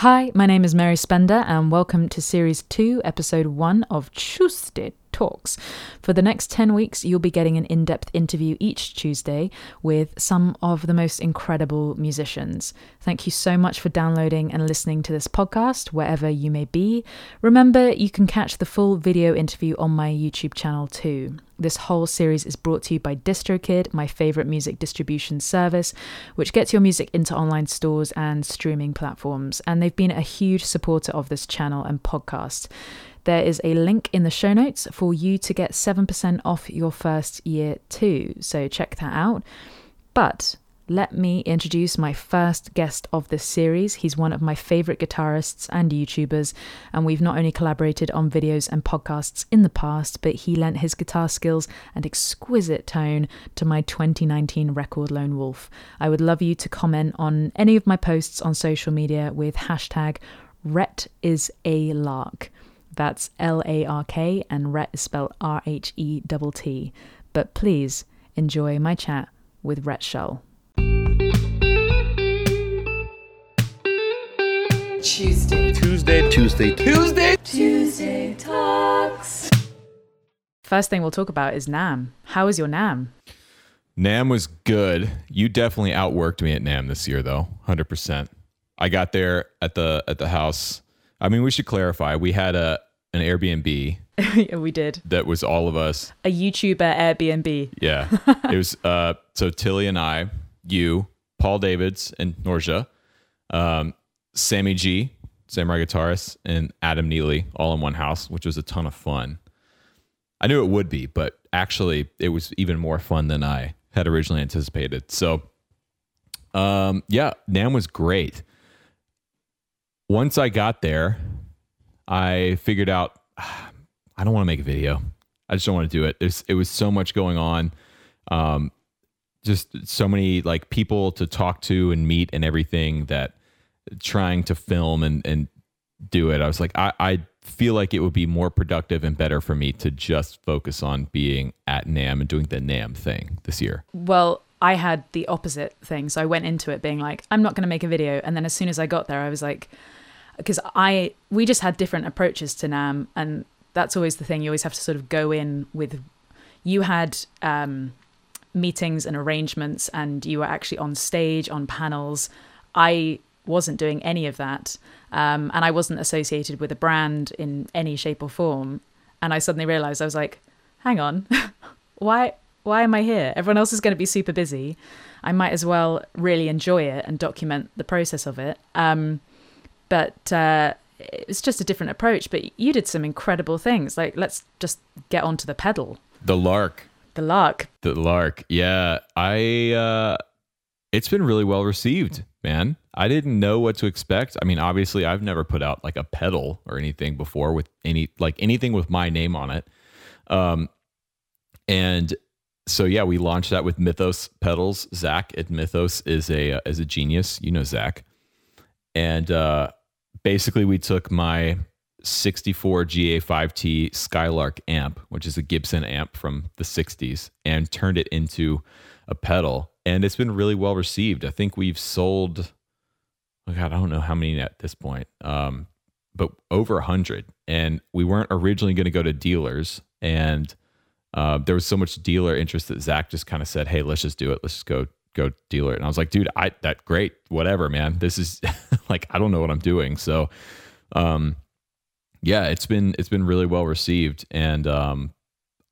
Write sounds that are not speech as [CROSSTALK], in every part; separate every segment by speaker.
Speaker 1: Hi, my name is Mary Spender, and welcome to Series 2, Episode 1 of Tuesday Talks. For the next 10 weeks, you'll be getting an in depth interview each Tuesday with some of the most incredible musicians. Thank you so much for downloading and listening to this podcast, wherever you may be. Remember, you can catch the full video interview on my YouTube channel too. This whole series is brought to you by DistroKid, my favorite music distribution service, which gets your music into online stores and streaming platforms. And they've been a huge supporter of this channel and podcast. There is a link in the show notes for you to get 7% off your first year too. So check that out. But let me introduce my first guest of this series. He's one of my favorite guitarists and YouTubers, and we've not only collaborated on videos and podcasts in the past, but he lent his guitar skills and exquisite tone to my 2019 record Lone Wolf. I would love you to comment on any of my posts on social media with hashtag Rhett is a lark. That's L A R K, and Rhett is spelled R H E T T. But please enjoy my chat with Rhett Shull.
Speaker 2: Tuesday.
Speaker 3: Tuesday, Tuesday,
Speaker 2: Tuesday.
Speaker 4: Tuesday Talks.
Speaker 1: First thing we'll talk about is NAMM. How was your NAMM?
Speaker 3: NAMM was good. You definitely outworked me at NAMM this year, though, hundred percent. I got there at the at the house. I mean, we should clarify. We had a an Airbnb [LAUGHS]
Speaker 1: yeah, we did.
Speaker 3: that was all of us.
Speaker 1: A YouTuber Airbnb.
Speaker 3: Yeah, [LAUGHS] it was. Uh, so Tilly and I, you, Paul Davids, and Norja, um, Sammy G, Samurai guitarist, and Adam Neely, all in one house, which was a ton of fun. I knew it would be, but actually, it was even more fun than I had originally anticipated. So, um, yeah, NAMM was great. Once I got there, I figured out "Ah, [SIGHS] I don't want to make a video. I just don't want to do it. There's, it was so much going on. Um, just so many like people to talk to and meet and everything that trying to film and, and do it. I was like, I, I feel like it would be more productive and better for me to just focus on being at NAMM and doing the NAMM thing this year.
Speaker 1: Well, I had the opposite thing. So I went into it being like, I'm not going to make a video. And then as soon as I got there, I was like, because I, we just had different approaches to NAMM. And that's always the thing. You always have to sort of go in with, you had, um, meetings and arrangements and you were actually on stage on panels i wasn't doing any of that um, and i wasn't associated with a brand in any shape or form and i suddenly realized i was like hang on [LAUGHS] why why am i here everyone else is going to be super busy i might as well really enjoy it and document the process of it um, but uh, it's just a different approach but you did some incredible things like let's just get onto the pedal
Speaker 3: The Lark.
Speaker 1: the lark
Speaker 3: The Lark. Yeah. I, uh, it's been really well received, man. I didn't know what to expect. I mean, obviously, I've never put out like a pedal or anything before with any, like anything with my name on it. Um, and so yeah, we launched that with Mythos pedals. Zach at Mythos is a uh, is a genius. You know Zach, and uh, basically we took my 64 GA5T Skylark amp, which is a Gibson amp from the 60s, and turned it into a pedal. And it's been really well received. I think we've sold, oh God, I don't know how many at this point, um, but over hundred. And we weren't originally going to go to dealers. And uh, there was so much dealer interest that Zach just kind of said, "Hey, let's just do it. Let's just go go dealer." it. And I was like, "Dude, I that great, whatever, man. This is [LAUGHS] like I don't know what I'm doing." So, um, yeah, it's been it's been really well received, and um,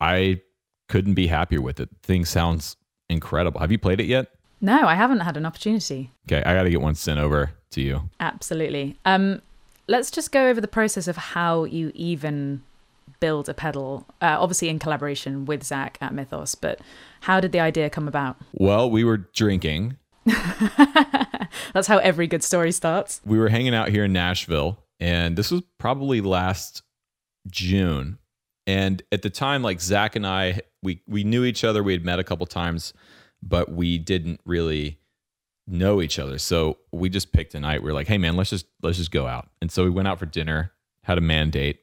Speaker 3: I couldn't be happier with it. Thing sounds incredible. Have you played it yet?
Speaker 1: no i haven't had an opportunity
Speaker 3: Okay, I got to get one sent over to you.
Speaker 1: Absolutely. Um, let's just go over the process of how you even build a pedal. Uh, obviously, in collaboration with Zach at Mythos, but how did the idea come about?
Speaker 3: Well, we were drinking. [LAUGHS]
Speaker 1: That's how every good story starts.
Speaker 3: we were hanging out here in Nashville, and this was probably last June. And at the time, like Zach and I, we we knew each other. We had met a couple times, but we didn't really know each other. So we just picked a night. We were like, "Hey, man, let's just let's just go out." And so we went out for dinner, had a man date.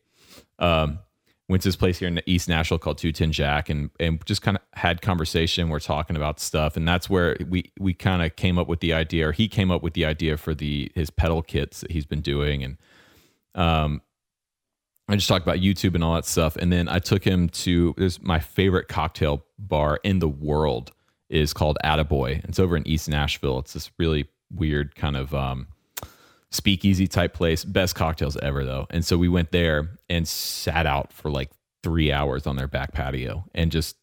Speaker 3: Um, went to this place here in East Nashville called Two Ten Jack, and and just kind of had conversation. We're talking about stuff, and that's where we we kind of came up with the idea, or he came up with the idea for the his pedal kits that he's been doing, and um, I just talked about YouTube and all that stuff, and then I took him to this my favorite cocktail bar in the world is called Attaboy. It's over in East Nashville. It's this really weird kind of um, speakeasy type place. Best cocktails ever though. And so we went there and sat out for like three hours on their back patio and just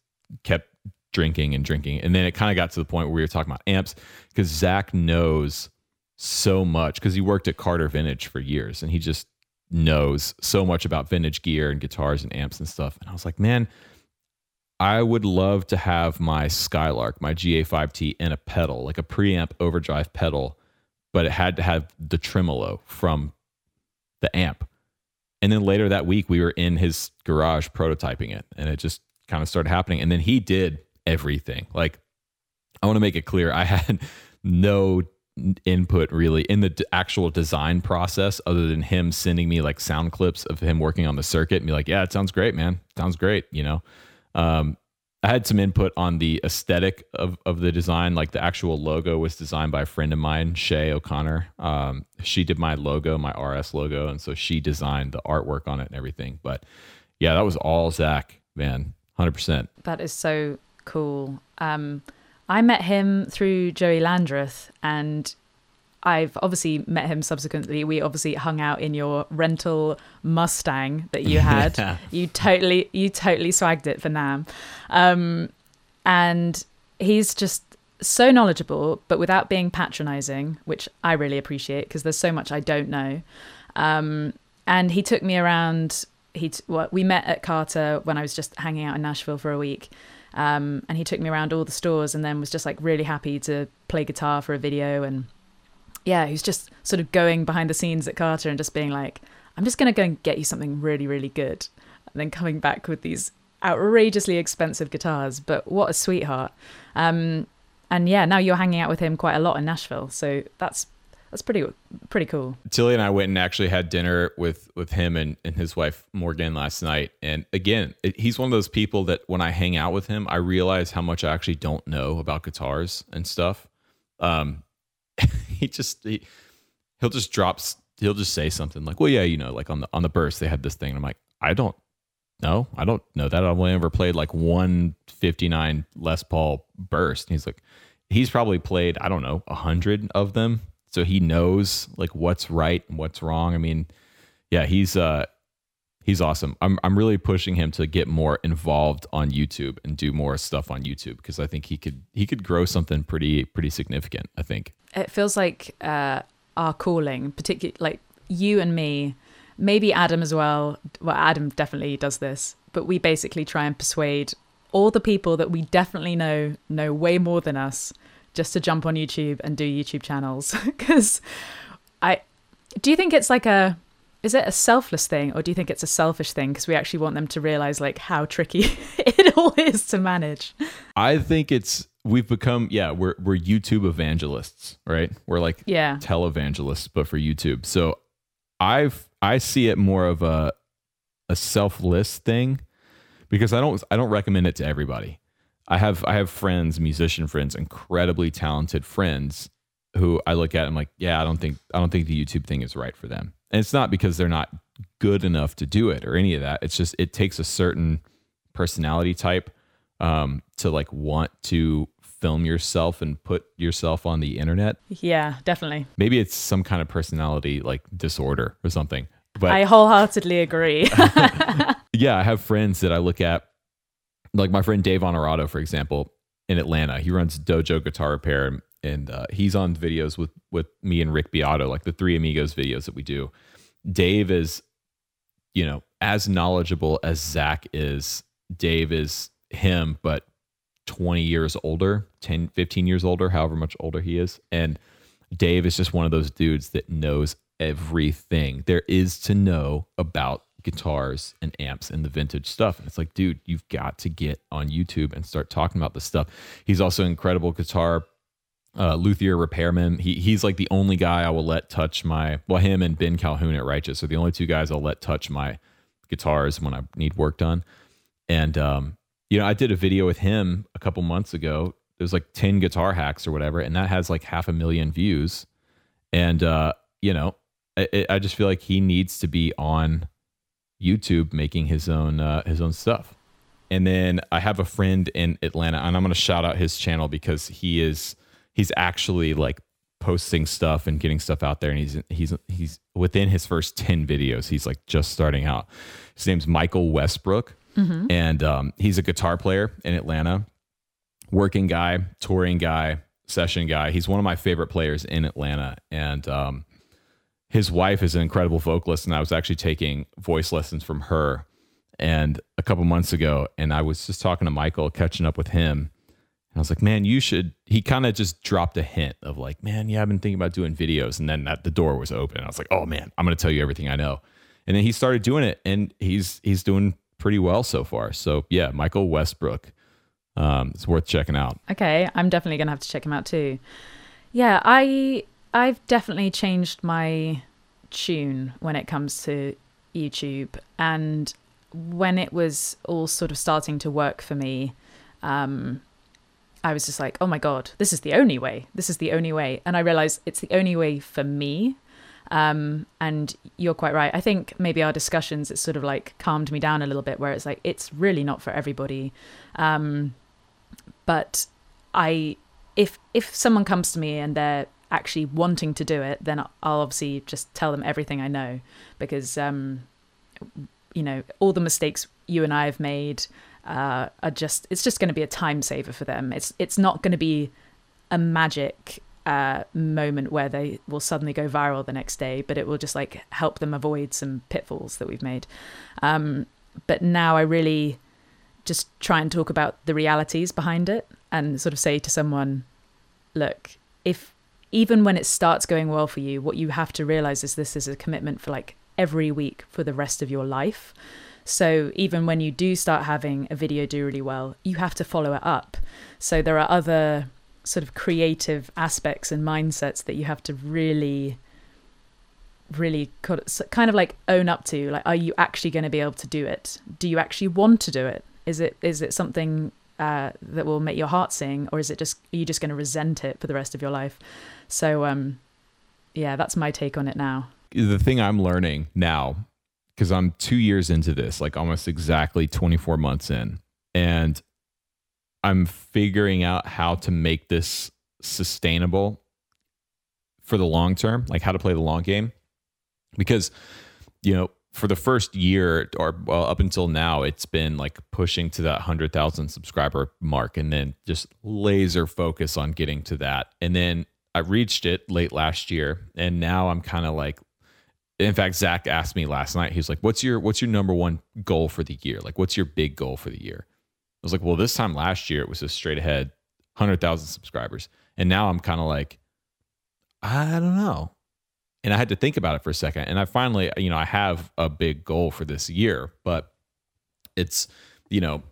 Speaker 3: kept drinking and drinking. And then it kind of got to the point where we were talking about amps because Zach knows so much because he worked at Carter Vintage for years and he just knows so much about vintage gear and guitars and amps and stuff. And I was like, man, I would love to have my Skylark, my GA5T, in a pedal, like a preamp overdrive pedal, but it had to have the tremolo from the amp. And then later that week, we were in his garage prototyping it, and it just kind of started happening. And then he did everything. Like, I want to make it clear, I [LAUGHS] had no input really in the d- actual design process other than him sending me like sound clips of him working on the circuit and be like, yeah, it sounds great, man. Sounds great, you know. Um, I had some input on the aesthetic of, of the design. Like the actual logo was designed by a friend of mine, Shay O'Connor. Um, she did my logo, my RS logo, and so she designed the artwork on it and everything. But yeah, that was all Zach, man, hundred percent.
Speaker 1: That is so cool. Um, I met him through Joey Landreth, and I've obviously met him subsequently. We obviously hung out in your rental Mustang that you had. [LAUGHS]
Speaker 3: Yeah.
Speaker 1: You totally, you totally swagged it for NAMM, um, and he's just so knowledgeable, but without being patronizing, which I really appreciate because there's so much I don't know. Um, and he took me around. He t- well, we met at Carter when I was just hanging out in Nashville for a week. Um, and he took me around all the stores and then was just like really happy to play guitar for a video and yeah, who's just sort of going behind the scenes at Carter and just being like, I'm just going to go and get you something really, really good. And then coming back with these outrageously expensive guitars. But what a sweetheart. Um, and yeah, now you're hanging out with him quite a lot in Nashville. So that's that's pretty pretty cool.
Speaker 3: Tilly and I went and actually had dinner with with him and, and his wife Morgan last night. And again, he's one of those people that when I hang out with him, I realize how much I actually don't know about guitars and stuff. Um, [LAUGHS] he just he, he'll just drops he'll just say something like, "Well, yeah, you know, like on the on the burst they had this thing." And I'm like, "I don't know, I don't know that. I've only ever played like 159 Les Paul burst." And he's like, he's probably played I don't know a hundred of them, so he knows like what's right and what's wrong. I mean, yeah, he's uh he's awesome. I'm I'm really pushing him to get more involved on YouTube and do more stuff on YouTube because I think he could he could grow something pretty pretty significant. I think.
Speaker 1: It feels like uh, our calling, particularly like you and me, maybe Adam as well. Well, Adam definitely does this, but we basically try and persuade all the people that we definitely know know way more than us just to jump on YouTube and do YouTube channels [LAUGHS] because I do you think it's like a is it a selfless thing or do you think it's a selfish thing? Because we actually want them to realize like how tricky [LAUGHS] it all is to manage.
Speaker 3: I think it's we've become yeah we're we're YouTube evangelists right? We're like
Speaker 1: yeah.
Speaker 3: televangelists but for YouTube. So I've I see it more of a a selfless thing because I don't I don't recommend it to everybody. I have I have friends musician friends incredibly talented friends who I look at and I'm like yeah I don't think I don't think the YouTube thing is right for them and it's not because they're not good enough to do it or any of that it's just it takes a certain personality type um, to like want to film yourself and put yourself on the internet.
Speaker 1: yeah definitely
Speaker 3: Maybe it's some kind of personality like disorder or something. But
Speaker 1: i wholeheartedly agree [LAUGHS] [LAUGHS]
Speaker 3: yeah, I have friends that I look at, like my friend Dave Onorato, for example, in Atlanta. He runs Dojo Guitar Repair, and, uh, he's on videos with with me and Rick Beato, like the Three Amigos videos that we do. Dave is, you know, as knowledgeable as Zach is. Dave is him, but 20 years older, 10, 15 years older, however much older he is. And Dave is just one of those dudes that knows everything there is to know about guitars and amps and the vintage stuff. And it's like, dude, you've got to get on YouTube and start talking about this stuff. He's also an incredible guitar uh, luthier repairman. He he's like the only guy I will let touch my well, him and Ben Calhoun at Righteous are the only two guys I'll let touch my guitars when I need work done. And um, you know, I did a video with him a couple months ago. There's like 10 guitar hacks or whatever, and that has like half a million views. And uh, you know, I, I just feel like he needs to be on YouTube making his own uh, his own stuff. And then I have a friend in Atlanta, and I'm going to shout out his channel because he is he's actually like posting stuff and getting stuff out there, and he's he's he's within his first ten videos. He's like just starting out. His name's Michael Westbrook, and um, he's a guitar player in Atlanta, working guy, touring guy, session guy. He's one of my favorite players in Atlanta, and um, his wife is an incredible vocalist, and I was actually taking voice lessons from her. And a couple months ago, and I was just talking to Michael, catching up with him. And I was like, man, you should. He kind of just dropped a hint of like, man, yeah, I've been thinking about doing videos. And then that the door was open. I was like, oh man, I'm going to tell you everything I know. And then he started doing it, and he's he's doing pretty well so far. So yeah, Michael Westbrook, um, it's worth checking out.
Speaker 1: Okay, I'm definitely gonna have to check him out too. Yeah, I I've definitely changed my tune when it comes to YouTube, and when it was all sort of starting to work for me, um, I was just like, oh my god, this is the only way. This is the only way, and I realized it's the only way for me. Um, and you're quite right. I think maybe our discussions it's sort of like calmed me down a little bit, where it's like it's really not for everybody. Um, but I if if someone comes to me and they're actually wanting to do it, then I'll obviously just tell them everything I know because um, you know all the mistakes you and I have made uh, are just it's just going to be a time saver for them. It's it's not going to be a magic uh, moment where they will suddenly go viral the next day, but it will just like help them avoid some pitfalls that we've made. Um, but now I really just try and talk about the realities behind it and sort of say to someone, look, if even when it starts going well for you, what you have to realize is this is a commitment for like every week for the rest of your life. So even when you do start having a video do really well, you have to follow it up. So there are other sort of creative aspects and mindsets that you have to really really kind of like own up to like are you actually going to be able to do it do you actually want to do it is it is it something uh, that will make your heart sing or is it just are you just going to resent it for the rest of your life so um yeah that's my take on it now
Speaker 3: The thing I'm learning now, because I'm two years into this, like almost exactly 24 months in, and I'm figuring out how to make this sustainable for the long term, like how to play the long game. Because, you know, for the first year or well up until now it's been like pushing to that 100,000 subscriber mark and then just laser focus on getting to that. And then I reached it late last year and now I'm kind of like in fact Zach asked me last night he's like what's your what's your number one goal for the year? Like what's your big goal for the year? I was like well this time last year it was just straight ahead 100,000 subscribers. And now I'm kind of like I don't know and I had to think about it for a second. And I finally, you know, I have a big goal for this year, but it's, you know,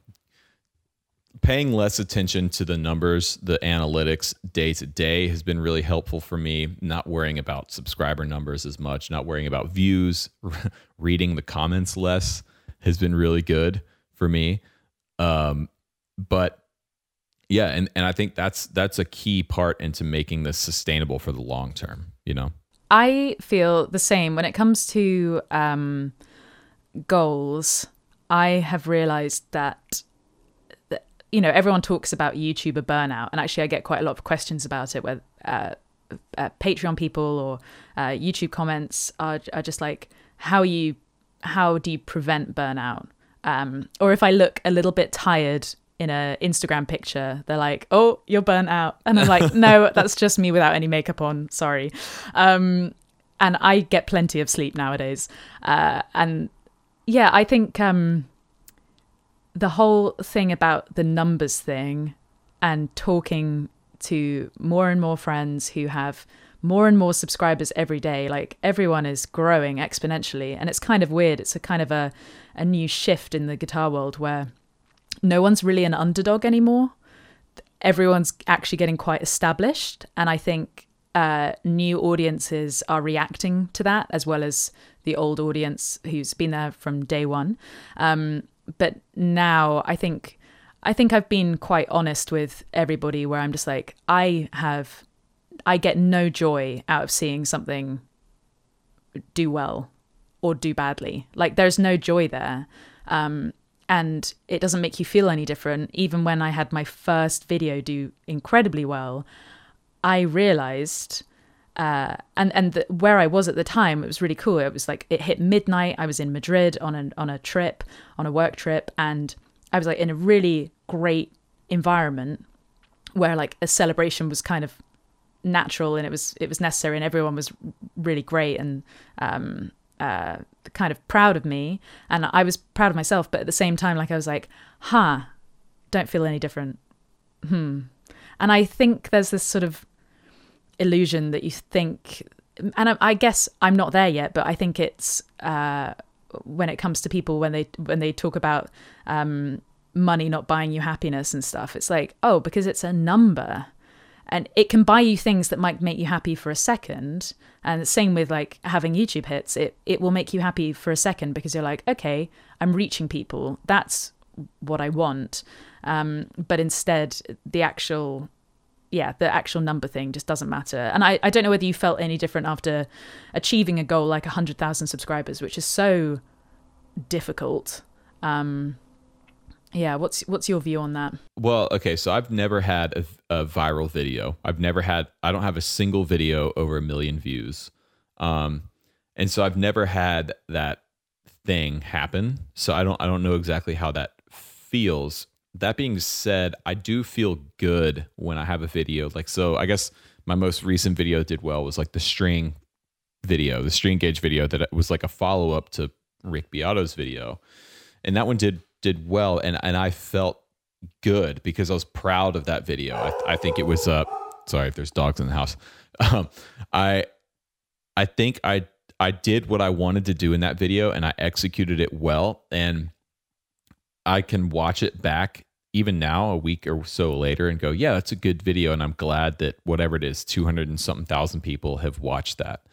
Speaker 3: paying less attention to the numbers, the analytics day to day has been really helpful for me. Not worrying about subscriber numbers as much, not worrying about views, [LAUGHS] reading the comments less has been really good for me. Um, but yeah, and, and I think that's that's a key part into making this sustainable for the long term, you know.
Speaker 1: I feel the same when it comes to um, goals. I have realized that, that, you know, everyone talks about YouTuber burnout, and actually, I get quite a lot of questions about it. Where uh, uh, Patreon people or uh, YouTube comments are are just like, "How you, how do you prevent burnout?" Um, or if I look a little bit tired in a Instagram picture, they're like, "Oh, you're burnt out," and I'm like, "No, [LAUGHS] that's just me without any makeup on. Sorry." Um, and I get plenty of sleep nowadays, uh, and yeah, I think um, the whole thing about the numbers thing and talking to more and more friends who have more and more subscribers every day like everyone is growing exponentially. And it's kind of weird. It's a kind of a, a new shift in the guitar world where no one's really an underdog anymore. Everyone's actually getting quite established. And I think uh, new audiences are reacting to that as well as the old audience who's been there from day one. Um, but now I think I think I've been quite honest with everybody where I'm just like I have I get no joy out of seeing something do well or do badly. Like there's no joy there. Um, and it doesn't make you feel any different. Even when I had my first video do incredibly well, I realized, uh, and and the, where I was at the time, it was really cool. It was like it hit midnight. I was in Madrid on a on a trip, on a work trip, and I was like in a really great environment where like a celebration was kind of natural and it was it was necessary and everyone was really great and um, uh, kind of proud of me and I was proud of myself but at the same time like I was like huh don't feel any different. Hmm. And I think there's this sort of illusion that you think and I, I guess I'm not there yet but I think it's uh, when it comes to people when they when they talk about um, money not buying you happiness and stuff it's like oh because it's a number and it can buy you things that might make you happy for a second. And same with like having youtube hits it it will make you happy for a second because you're like okay i'm reaching people. That's what i want. Um, but instead the actual yeah the actual number thing just doesn't matter. And I, I don't know whether you felt any different after achieving a goal like 100000 subscribers which is so difficult. Um, yeah, what's what's your view on that?
Speaker 3: Well, okay, so I've never had a, a, viral video. I've never had. I don't have a single video over a million views, um, and so I've never had that thing happen. So I don't. I don't know exactly how that feels. That being said, I do feel good when I have a video. Like so, I guess my most recent video did well was like the string video, the string gauge video that was like a follow up to Rick Beato's video, and that one did did well, and and I felt good because I was proud of that video. I, I think it was uh sorry if there's dogs in the house. [LAUGHS] Um, I I think I I did what I wanted to do in that video and I executed it well and I can watch it back even now a week or so later and go, yeah, that's a good video and I'm glad that whatever it is 200 and something thousand people have watched that.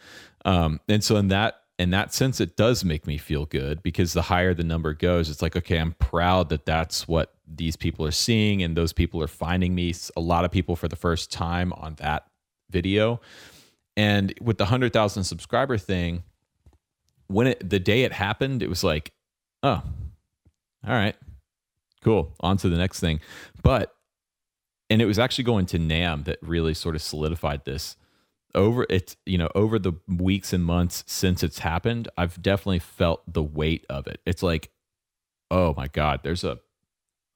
Speaker 3: Um, and so in that in that sense, it does make me feel good because the higher the number goes, it's like, okay, I'm proud that that's what these people are seeing and those people are finding me. A lot of people for the first time on that video. And with the 100,000 subscriber thing, when it, the day it happened, it was like, oh, all right, cool, on to the next thing. But, and it was actually going to NAMM that really sort of solidified this over it's you know over the weeks and months since it's happened i've definitely felt the weight of it. It's like oh my god there's a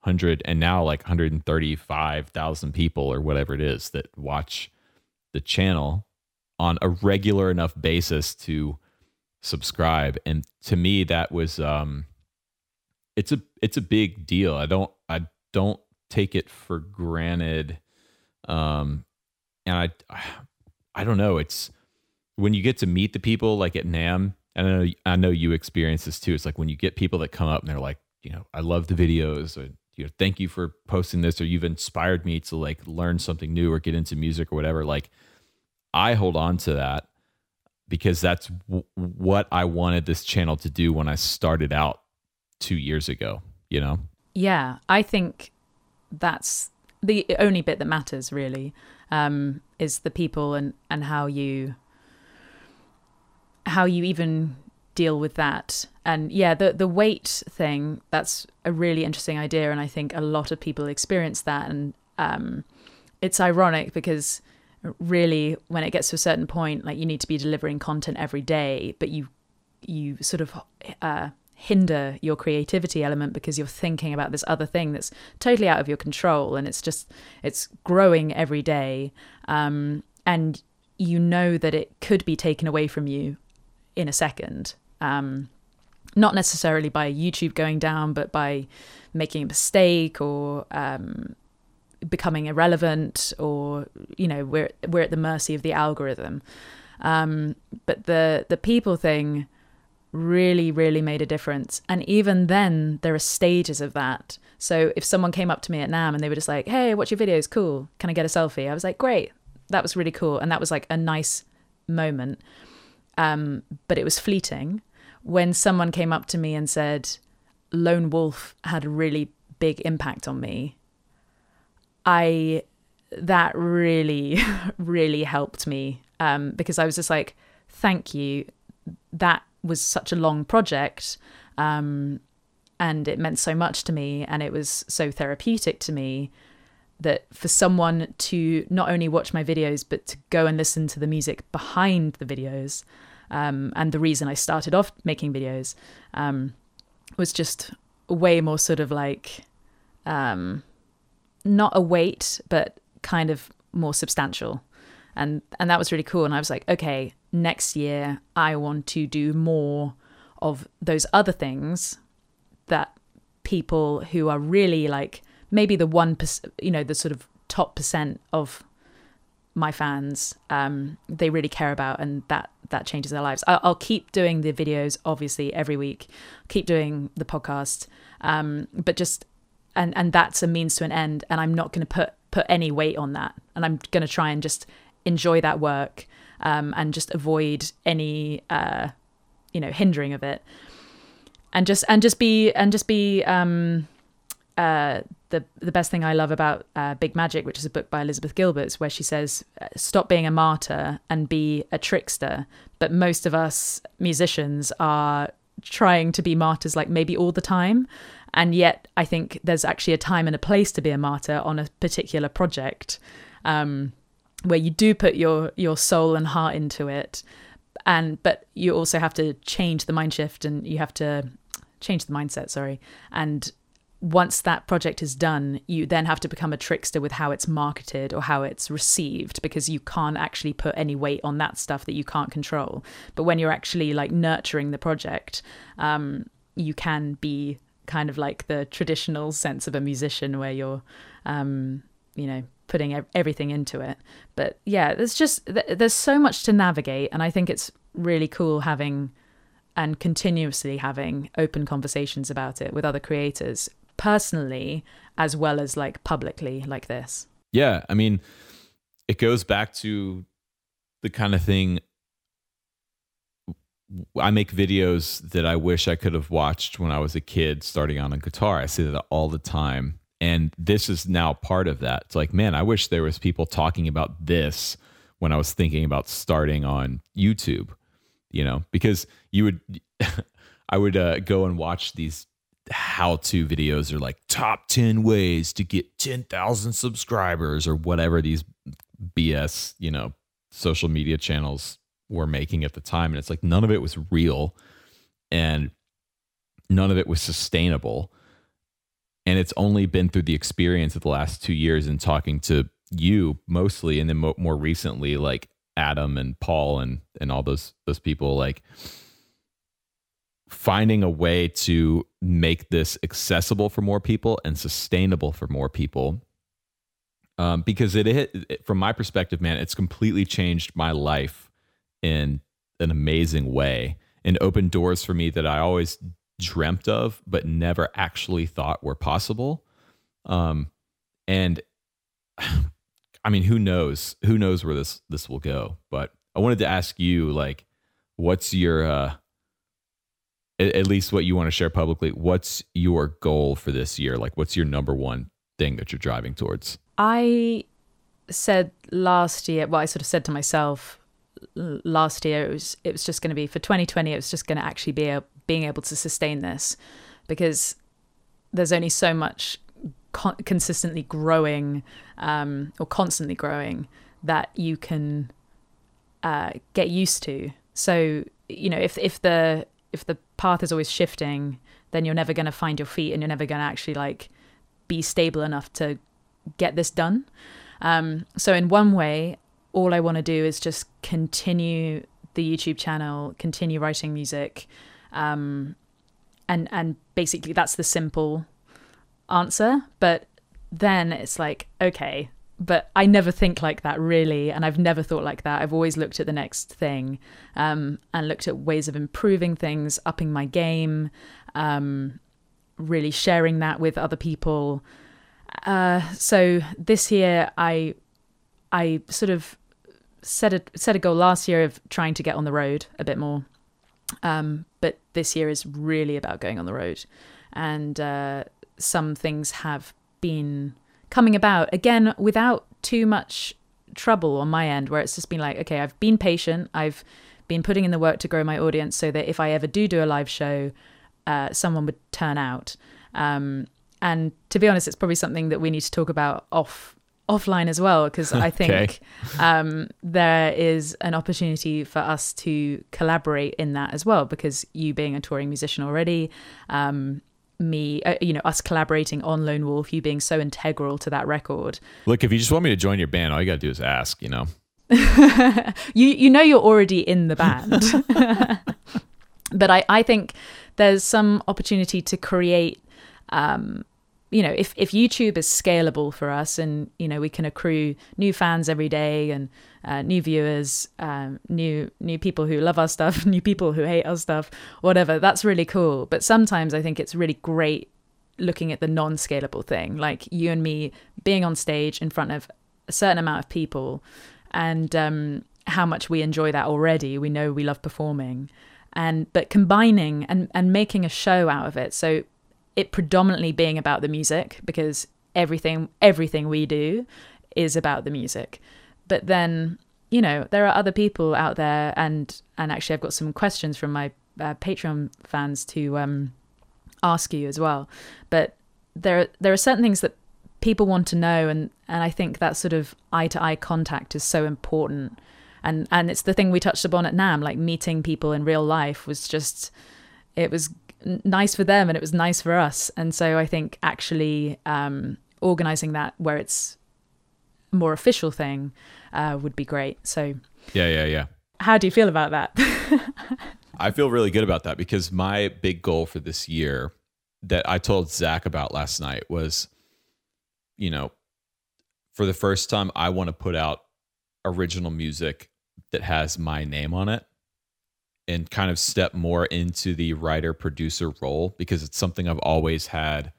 Speaker 3: hundred and now like 135,000 people or whatever it is that watch the channel on a regular enough basis to subscribe. And to me that was um it's a it's a big deal. I don't i don't take it for granted um and i I don't know. It's when you get to meet the people like at NAMM. And I know I know you experience this too. It's like when you get people that come up and they're like, you know, I love the videos, or you know, thank you for posting this, or you've inspired me to like learn something new or get into music or whatever. Like, I hold on to that because that's w- what I wanted this channel to do when I started out two years ago. You know?
Speaker 1: Yeah, I think that's the only bit that matters really um, is the people and and how you how you even deal with that. And yeah the the weight thing that's a really interesting idea and i think a lot of people experience that. And um, it's ironic because really when it gets to a certain point like you need to be delivering content every day but you you sort of uh, hinder your creativity element because you're thinking about this other thing that's totally out of your control and it's just it's growing every day um, and you know that it could be taken away from you in a second. Um, not necessarily by youtube going down but by making a mistake or um, becoming irrelevant or you know we're we're at the mercy of the algorithm. Um, but the the people thing really, really made a difference. And even then, there are stages of that. So if someone came up to me at NAMM and they were just like, hey, watch your videos, cool. Can I get a selfie? I was like, great. that was really cool, and that was like a nice moment. Um, but it was fleeting when someone came up to me and said, "Lone Wolf had a really big impact on me." I that really, [LAUGHS] really helped me um, because I was just like, "Thank you." That was such a long project. Um, and it meant so much to me and it was so therapeutic to me that for someone to not only watch my videos but to go and listen to the music behind the videos um, and the reason i started off making videos um, was just way more sort of like um, not a weight but kind of more substantial and and that was really cool and i was like okay next year i want to do more of those other things that people who are really like maybe the one you know the sort of top percent of my fans um they really care about and that that changes their lives. I'll, I'll keep doing the videos obviously every week keep doing the podcast um but just and and that's a means to an end and i'm not going to put put any weight on that and i'm going to try and just enjoy that work um and just avoid any uh you know hindering of it. And just and just be and just be um, uh, the the best thing I love about uh, Big Magic, which is a book by Elizabeth Gilbert, where she says, uh, "Stop being a martyr and be a trickster." But most of us musicians are trying to be martyrs, like maybe all the time, and yet I think there's actually a time and a place to be a martyr on a particular project, um, where you do put your your soul and heart into it, and but you also have to change the mind shift and you have to change the mindset, sorry. And once that project is done, you then have to become a trickster with how it's marketed or how it's received because you can't actually put any weight on that stuff that you can't control. But when you're actually like nurturing the project, um, you can be kind of like the traditional sense of a musician where you're, um, you know, putting everything into it. But yeah, there's just, there's so much to navigate. And I think it's really cool having and continuously having open conversations about it with other creators personally as well as like publicly like this.
Speaker 3: Yeah, I mean it goes back to the kind of thing I make videos that I wish I could have watched when I was a kid starting on a guitar. I say that all the time. And this is now part of that. It's like, man, I wish there was people talking about this when I was thinking about starting on YouTube you know, because you would, [LAUGHS] I would uh, go and watch these how to videos or like top 10 ways to get 10,000 subscribers or whatever these BS, you know, social media channels were making at the time. And it's like none of it was real and none of it was sustainable. And it's only been through the experience of the last two years and talking to you mostly, and then mo- more recently, like Adam and Paul and and all those those people like finding a way to make this accessible for more people and sustainable for more people. Um, because it, it from my perspective man it's completely changed my life in an amazing way. And opened doors for me that i always dreamt of but never actually thought were possible um, and [SIGHS] I mean, who knows? Who knows where this this will go? But I wanted to ask you, like, what's your uh, at, at least what you want to share publicly? What's your goal for this year? Like, what's your number one thing that you're driving towards?
Speaker 1: I said last year. Well, I sort of said to myself last year it was it was just going to be for 2020. It was just going to actually be a, being able to sustain this because there's only so much con- consistently growing um, or constantly growing that you can uh, get used to. So you know, if if the if the path is always shifting, then you're never going to find your feet, and you're never going to actually like be stable enough to get this done. Um, so in one way, all I want to do is just continue the YouTube channel, continue writing music, um, and and basically that's the simple answer, but then it's like, okay, but I never think like that really, and I've never thought like that. I've always looked at the next thing um, and looked at ways of improving things, upping my game, um, really sharing that with other people. Uh, so this year, I I sort of set a set a goal last year of trying to get on the road a bit more, um, but this year is really about going on the road, and uh, some things have been coming about again without too much trouble on my end, where it's just been like, okay, I've been patient, I've been putting in the work to grow my audience, so that if I ever do do a live show, uh, someone would turn out. Um, and to be honest, it's probably something that we need to talk about off offline as well because I [LAUGHS] think
Speaker 3: Okay.
Speaker 1: um, there is an opportunity for us to collaborate in that as well. Because you being a touring musician already, um, me, uh, you know, us collaborating on Lone Wolf, you being so integral to that record.
Speaker 3: Look, if you just want me to join your band, all you got to do is ask, you know? [LAUGHS]
Speaker 1: you you know you're already in the band [LAUGHS] but I, I think there's some opportunity to create um, you know if, if youtube is scalable for us and you know we can accrue new fans every day and uh, new viewers um, new new people who love our stuff [LAUGHS] new people who hate our stuff whatever that's really cool. But sometimes i think it's really great looking at the non-scalable thing like you and me being on stage in front of a certain amount of people and um, how much we enjoy that already. We know we love performing. And but combining and and making a show out of it. So it predominantly being about the music because everything everything we do is about the music. But then you know there are other people out there and and actually i've got some questions from my uh, patreon fans to um ask you as well. But there there are certain things that people want to know and and i think that sort of eye to eye contact is so important. And and it's the thing we touched upon at NAMM like meeting people in real life was just it was nice for them and it was nice for us. And so i think actually um organizing that where it's a more official thing uh, would be great. So
Speaker 3: Yeah, yeah, yeah.
Speaker 1: how do you feel about that? [LAUGHS]
Speaker 3: I feel really good about that because my big goal for this year that I told Zach about last night was, you know, for the first time, I want to put out original music that has my name on it and kind of step more into the writer producer role because it's something I've always had.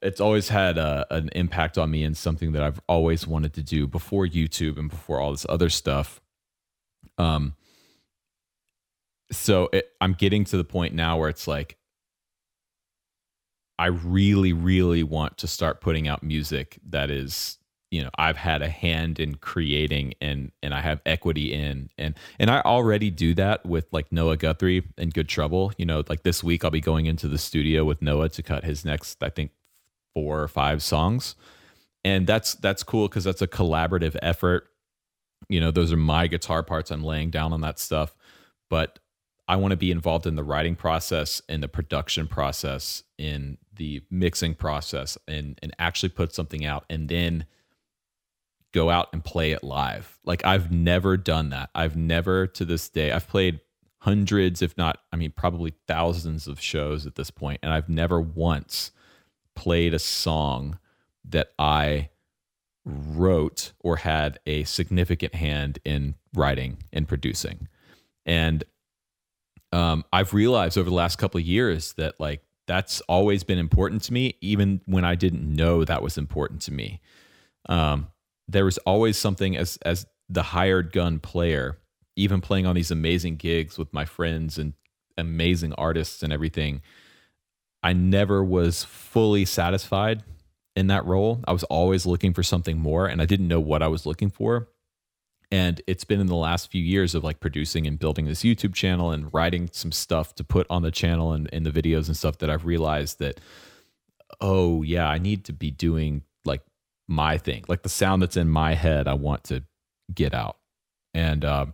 Speaker 3: It's always had a, an impact on me and something that I've always wanted to do before YouTube and before all this other stuff. Um, so it, I'm getting to the point now where it's like I really, really want to start putting out music that is, you know, I've had a hand in creating and and I have equity in. And and I already do that with like Noah Guthrie and Good Trouble. You know, like this week I'll be going into the studio with Noah to cut his next, I think, four or five songs, and that's that's cool because that's a collaborative effort. You know, those are my guitar parts. I'm laying down on that stuff, but I want to be involved in the writing process, in the production process, in the mixing process, and and actually put something out, and then go out and play it live. Like I've never done that. I've never to this day. I've played hundreds, if not, I mean, probably thousands of shows at this point, and I've never once played a song that I wrote or had a significant hand in writing and producing. And um, I've realized over the last couple of years that like that's always been important to me, even when I didn't know that was important to me. Um, there was always something as as the hired gun player, even playing on these amazing gigs with my friends and amazing artists and everything. I never was fully satisfied in that role. I was always looking for something more, and I didn't know what I was looking for and it's been in the last few years of like producing and building this youtube channel and writing some stuff to put on the channel and in the videos and stuff that i've realized that oh yeah i need to be doing my thing like the sound that's in my head i want to get out. And uh,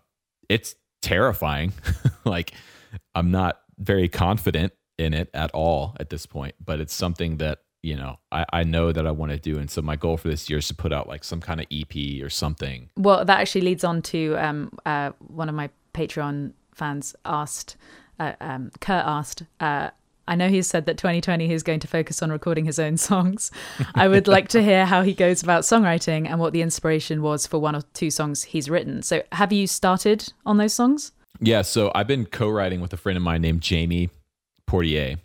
Speaker 3: it's terrifying. [LAUGHS] Like i'm not very confident in it at all at this point but it's something that you know i, I know that i want to do. And so my goal for this year is to put out like some kind of ep or something.
Speaker 1: Well, that actually leads on to um, uh, one of my Patreon fans asked, uh, um, Kurt asked, uh, I know he's said that 2020 he's going to focus on recording his own songs. I would like to hear how he goes about songwriting and what the inspiration was for one or two songs he's written. So, have you started on those songs?
Speaker 3: Yeah, so I've been co-writing with a friend of mine named Jamie Portier.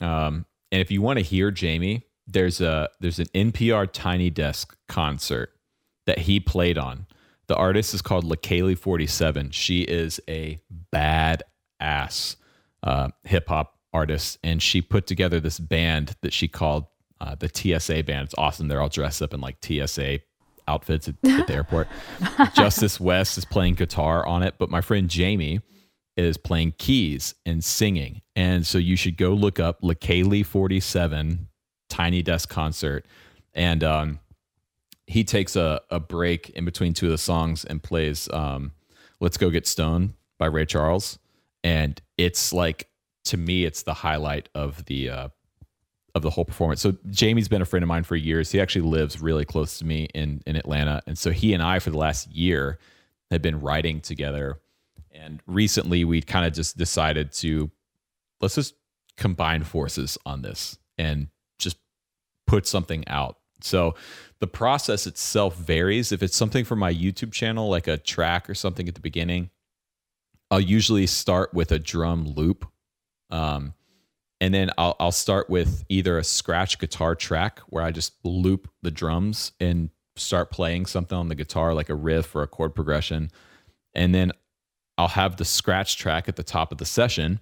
Speaker 3: Um, and if you want to hear Jamie, there's a there's an NPR Tiny Desk concert that he played on the artist is called Lakaylee47. She is a bad ass uh, hip hop artist, and she put together this band that she called uh, the TSA band. It's awesome. They're all dressed up in like TSA outfits at, at the airport. [LAUGHS] Justus West is playing guitar on it, but my friend Jamie is playing keys and singing. And so you should go look up Lakaylee47 Tiny Desk Concert. And um, he takes a, a break in between two of the songs and plays um, Let's Go Get Stoned by Ray Charles. And it's like, to me, it's the highlight of the uh, of the whole performance. So Jamie's been a friend of mine for years. He actually lives really close to me in in Atlanta, and so he and I for the last year have been writing together. And recently, we kind of just decided to let's just combine forces on this and just put something out. So the process itself varies. If it's something for my YouTube channel, like a track or something at the beginning, I'll usually start with a drum loop. Um, and then I'll, I'll start with either a scratch guitar track where I just loop the drums and start playing something on the guitar, like a riff or a chord progression. And then I'll have the scratch track at the top of the session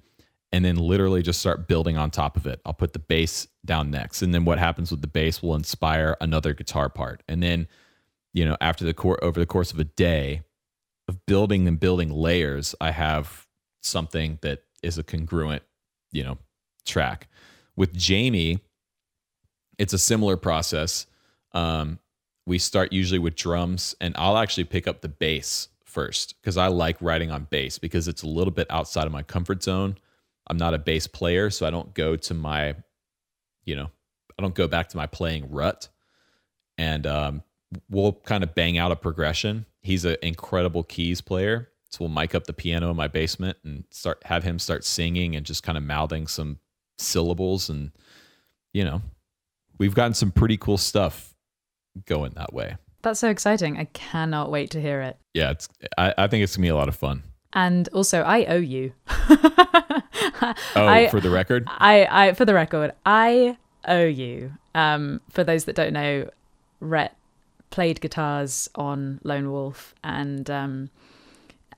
Speaker 3: and then literally just start building on top of it. I'll put the bass down next. And then what happens with the bass will inspire another guitar part. And then, you know, after the core over the course of a day of building and building layers, I have something that is a congruent, you know, track. With Jamie, it's a similar process. Um, we start usually with drums, and I'll actually pick up the bass first because I like writing on bass because it's a little bit outside of my comfort zone. I'm not a bass player, so I don't go to my, you know, I don't go back to my playing rut. And um, we'll kind of bang out a progression. He's an incredible keys player. So we'll mic up the piano in my basement and start have him start singing and just kind of mouthing some syllables and you know we've gotten some pretty cool stuff going that way
Speaker 1: That's so exciting. I cannot wait to hear it.
Speaker 3: yeah it's i, I think it's gonna be a lot of fun
Speaker 1: And also, I owe you.
Speaker 3: oh [LAUGHS]
Speaker 1: I,
Speaker 3: for the record
Speaker 1: I, I, for the record, I owe you. Um, for those that don't know, Rhett played guitars on Lone Wolf and um,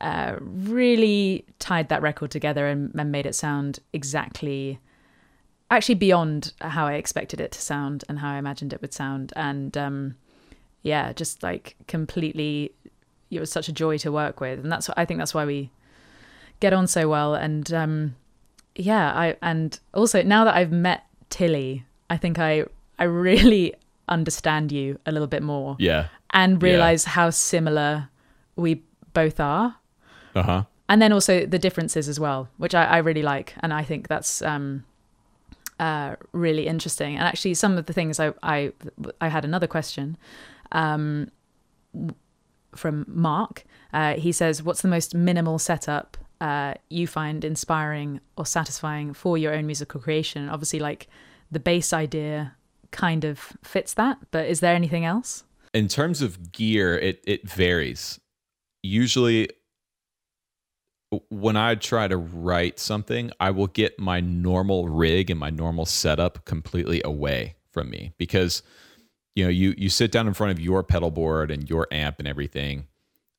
Speaker 1: uh, really tied that record together and, and made it sound exactly, actually beyond how I expected it to sound and how I imagined it would sound. And um, yeah, just like completely, it was such a joy to work with, and that's I think that's why we get on so well. And um, yeah, I and also now that I've met Tilly, I think I I really [LAUGHS] understand you a little bit more
Speaker 3: yeah
Speaker 1: and
Speaker 3: Yeah.
Speaker 1: realize how similar we both are.
Speaker 3: Uh-huh
Speaker 1: And then also the differences as well, which I, I really like. And I think that's um, uh, really interesting. And actually, some of the things I, I, I had another question um, from Mark. Uh, he says, What's the most minimal setup uh, you find inspiring or satisfying for your own musical creation? Obviously, like the bass idea kind of fits that, but is there anything else?
Speaker 3: in terms of gear it it varies usually when i try to write something i will get my normal rig and my normal setup completely away from me because you know you you sit down in front of your pedal board and your amp and everything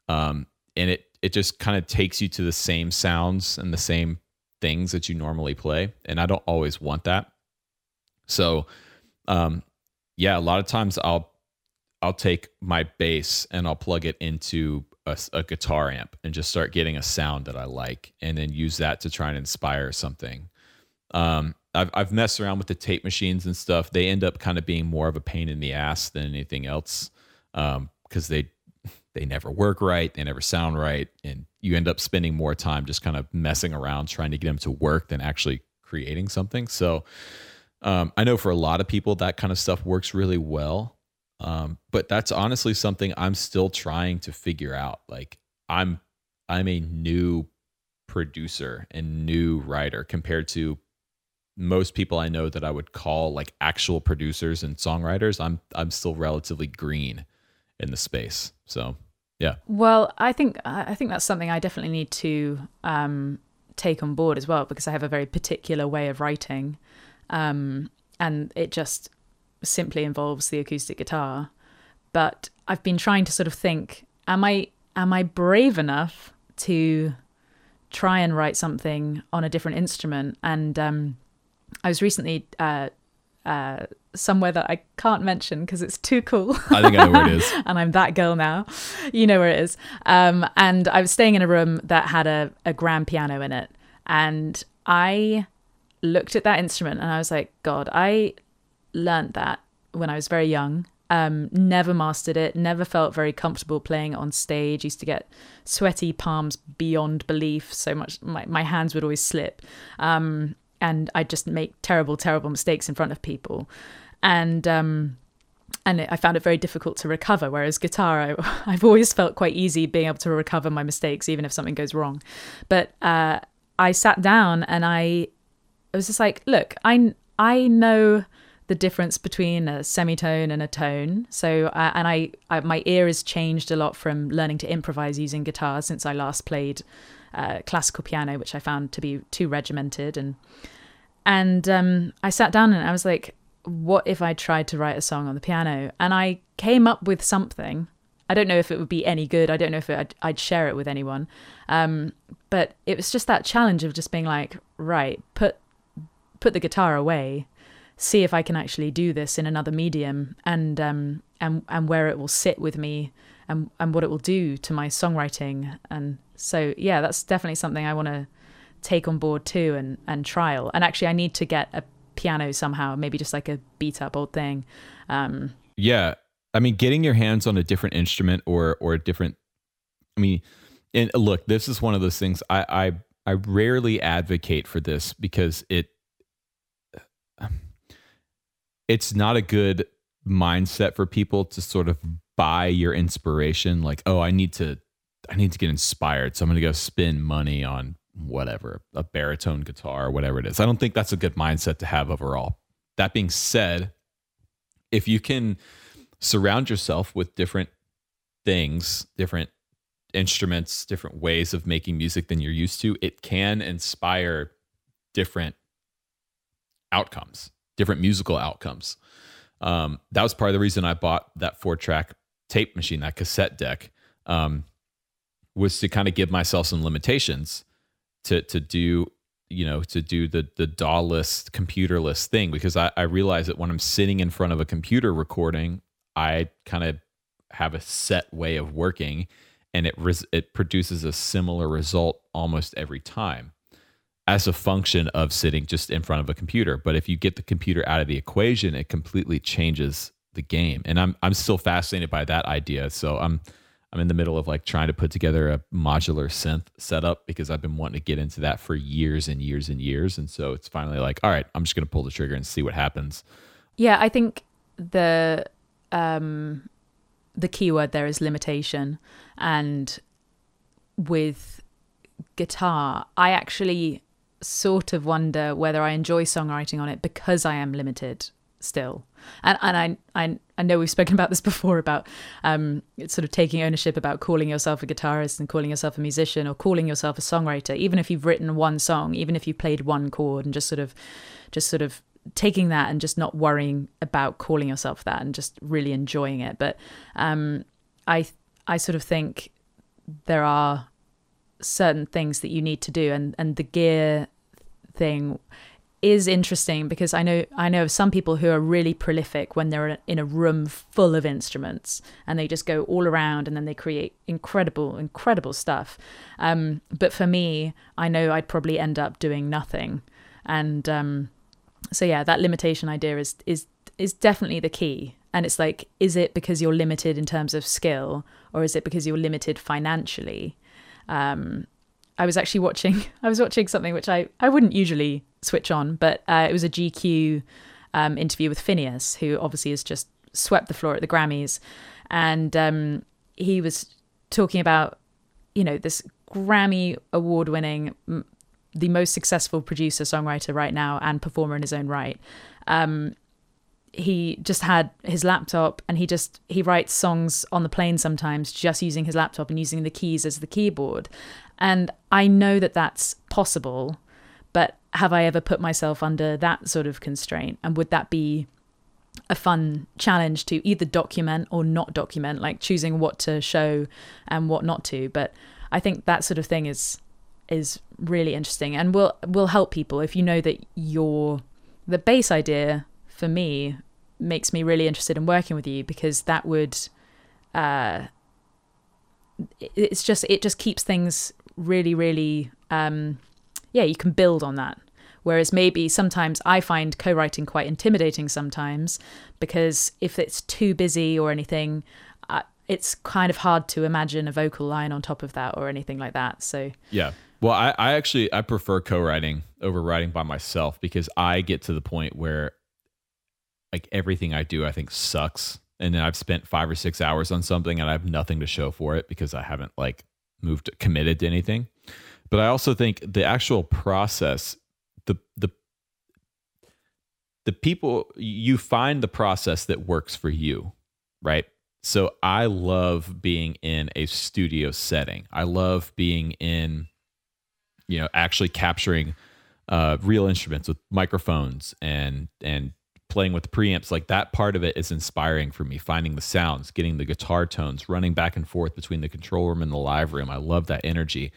Speaker 3: um and it it just kind of takes you to the same sounds and the same things that you normally play and i don't always want that. So um yeah a lot of times i'll I'll take my bass and I'll plug it into a, a guitar amp and just start getting a sound that I like, and then use that to try and inspire something. Um, I've I've messed around with the tape machines and stuff. They end up kind of being more of a pain in the ass than anything else, because they they never work right, they never sound right, and you end up spending more time just kind of messing around trying to get them to work than actually creating something. So um, I know for a lot of people that kind of stuff works really well. Um, but that's honestly something I'm still trying to figure out. Like I'm I'm a new producer and new writer compared to most people I know that I would call like actual producers and songwriters. I'm I'm still relatively green in the space. So yeah.
Speaker 1: Well, I think I think that's something I definitely need to um, take on board as well because I have a very particular way of writing, um, and it just simply involves the acoustic guitar. But I've been trying to sort of think: Am I am I brave enough to try and write something on a different instrument? And um, I was recently uh, uh, somewhere that I can't mention because it's too cool.
Speaker 3: I think I know where it is. [LAUGHS]
Speaker 1: and I'm that girl now. You know where it is. Um, and I was staying in a room that had a, a grand piano in it. And I looked at that instrument and I was like, God, I learned that when I was very young. Um, never mastered it, never felt very comfortable playing on stage. Used to get sweaty palms beyond belief. So much, my, my hands would always slip. Um, and I'd just make terrible, terrible mistakes in front of people. And, um, and it, I found it very difficult to recover. Whereas guitar, I, [LAUGHS] I've always felt quite easy being able to recover my mistakes, even if something goes wrong. But uh, I sat down and I, I was just like, look, I I know the difference between a semitone and a tone. So, uh, and I, I, my ear has changed a lot from learning to improvise using guitar since I last played uh, classical piano, which I found to be too regimented. And and um, I sat down and I was like, what if I tried to write a song on the piano? And I came up with something. I don't know if it would be any good. I don't know if it, I'd, I'd, share it with anyone. Um, but it was just that challenge of just being like, right, put put the guitar away see if I can actually do this in another medium and um, and and where it will sit with me and and what it will do to my songwriting. And so yeah that's definitely something I want to take on board too and and trial. And actually I need to get a piano somehow maybe just like a beat up old thing. Um,
Speaker 3: yeah. I mean getting your hands on a different instrument or or a different I mean and look this is one of those things I I I rarely advocate for this because it it's not a good mindset for people to sort of buy your inspiration like oh i need to i need to get inspired so i'm going to go spend money on whatever a baritone guitar or whatever it is. I don't think that's a good mindset to have overall. That being said if you can surround yourself with different things different instruments different ways of making music than you're used to it can inspire different outcomes different musical outcomes. Um, that was part of the reason I bought that four track tape machine, that cassette deck, um, was to kind of give myself some limitations to to do you know to do the the DAW-less computerless thing because I, I realize that when I'm sitting in front of a computer recording, I kind of have a set way of working, and it res- it produces a similar result almost every time as a function of sitting just in front of a computer. But if you get the computer out of the equation, it completely changes the game. And I'm I'm still fascinated by that idea. So I'm I'm in the middle of like trying to put together a modular synth setup because I've been wanting to get into that for years and years and years. And so it's finally like, all right, I'm just gonna pull the trigger and see what happens.
Speaker 1: Yeah, I think the um the keyword there is limitation. And with guitar, I actually sort of wonder whether I enjoy songwriting on it because I am limited still. And and I I, I know we've spoken [LAUGHS] about this before about um, sort of taking ownership about calling yourself a guitarist and calling yourself a musician or calling yourself a songwriter, even if you've written one song, even if you played one chord and just sort of just sort of taking that and just not worrying about calling yourself that and just really enjoying it. But um, I I sort of think there are certain things that you need to do and and the gear thing is interesting because I know I know of some people who are really prolific when they're in a room full of instruments and they just go all around and then they create incredible incredible stuff. Um, but for me, I know I'd probably end up doing nothing, and um, so yeah, that limitation idea is is is definitely the key. And it's like, is it because you're limited in terms of skill, or is it because you're limited financially? Um, I was actually watching. [LAUGHS] I was watching something which I I wouldn't usually switch on, but uh, it was a GQ um, interview with Finneas, who obviously has just swept the floor at the Grammys, and um, he was talking about you know this Grammy award winning, the most successful producer songwriter right now and performer in his own right. Um, he just had his laptop and he just he writes songs on the plane sometimes just using his laptop and using the keys as the keyboard and i know that that's possible but have i ever put myself under that sort of constraint and would that be a fun challenge to either document or not document, like choosing what to show and what not to. But I think that sort of thing is is really interesting and will will help people if you know that your the base idea for me makes me really interested in working with you because that would uh it's just it just keeps things really really um yeah you can build on that whereas maybe sometimes i find co-writing quite intimidating sometimes because if it's too busy or anything uh, it's kind of hard to imagine a vocal line on top of that or anything like that so
Speaker 3: Yeah. Well, I, I actually I prefer co-writing over writing by myself because I get to the point where like everything I do I think sucks. And then I've spent five or six hours on something and I have nothing to show for it because I haven't like moved committed to anything. But I also think the actual process, the the the people you find the process that works for you, right? So I love being in a studio setting. I love being in you know actually capturing uh, real instruments with microphones and and playing with preamps like that part of it is inspiring for me finding the sounds getting the guitar tones running back and forth between the control room and the live room. I love that energy.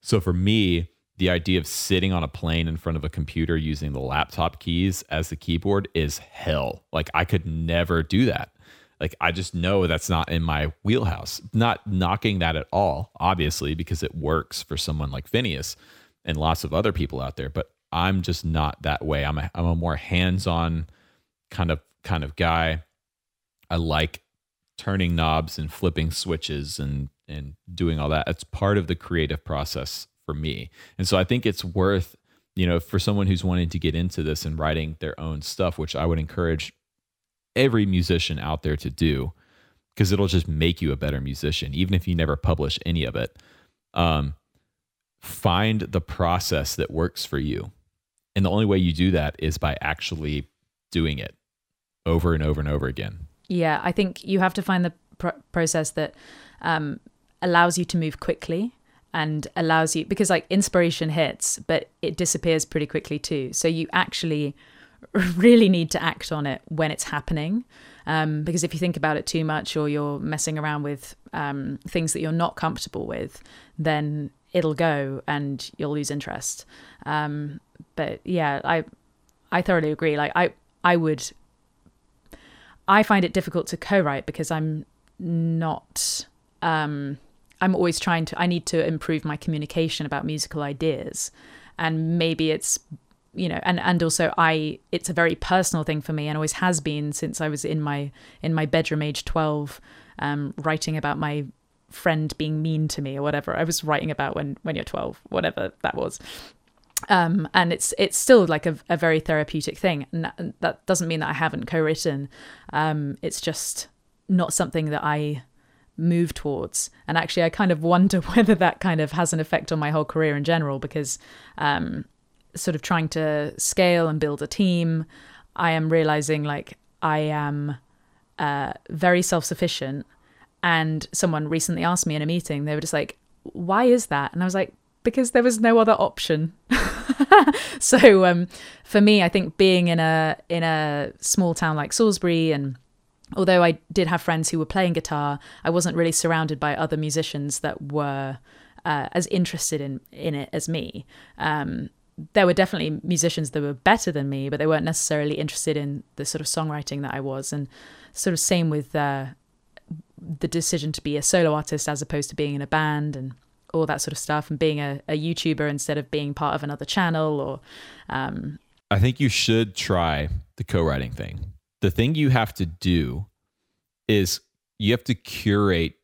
Speaker 3: So for me the idea of sitting on a plane in front of a computer using the laptop keys as the keyboard is hell. Like i could never do that. Like i just know that's not in my wheelhouse. Not knocking that at all obviously because it works for someone like Finneas and lots of other people out there but i'm just not that way. I'm a, I'm a more hands-on kind of kind of guy. I like turning knobs and flipping switches and and doing all that. It's part of the creative process for me. And so i think it's worth you know for someone who's wanting to get into this and writing their own stuff which i would encourage every musician out there to do because it'll just make you a better musician even if you never publish any of it. Um, find the process that works for you. And the only way you do that is by actually doing it over and over and over again
Speaker 1: Yeah, I think you have to find the pr- process that um, allows you to move quickly and allows you because like inspiration hits, but it disappears pretty quickly too. So you actually [LAUGHS] really need to act on it when it's happening. Um, because if you think about it too much or you're messing around with um, things that you're not comfortable with, then it'll go and you'll lose interest. Um, but yeah, I I thoroughly agree. Like I I would I find it difficult to co-write because I'm not um I'm always trying to I need to improve my communication about musical ideas. And maybe it's you know and and also I it's a very personal thing for me and always has been since I was in my in my bedroom age 12 um writing about my friend being mean to me or whatever I was writing about when when you're 12 whatever that was um, and it's it's still like a, a very therapeutic thing. And that, that doesn't mean that I haven't co-written. Um, it's just not something that I move towards. And actually, I kind of wonder [LAUGHS] whether that kind of has an effect on my whole career in general because um, sort of trying to scale and build a team, I am realizing like I am uh, very self-sufficient. And someone recently asked me in a meeting, they were just like, "Why is that?" And I was like, "Because there was no other option." [LAUGHS] so um, for me, I think being in a in a small town like Salisbury, and although I did have friends who were playing guitar, I wasn't really surrounded by other musicians that were uh, as interested in in it as me. Um, there were definitely musicians that were better than me, but they weren't necessarily interested in the sort of songwriting that I was, and sort of same with uh, the decision to be a solo artist as opposed to being in a band and all that sort of stuff and being a, a YouTuber instead of being part of another channel or um,
Speaker 3: I think you should try the co-writing thing. The thing you have to do is you have to curate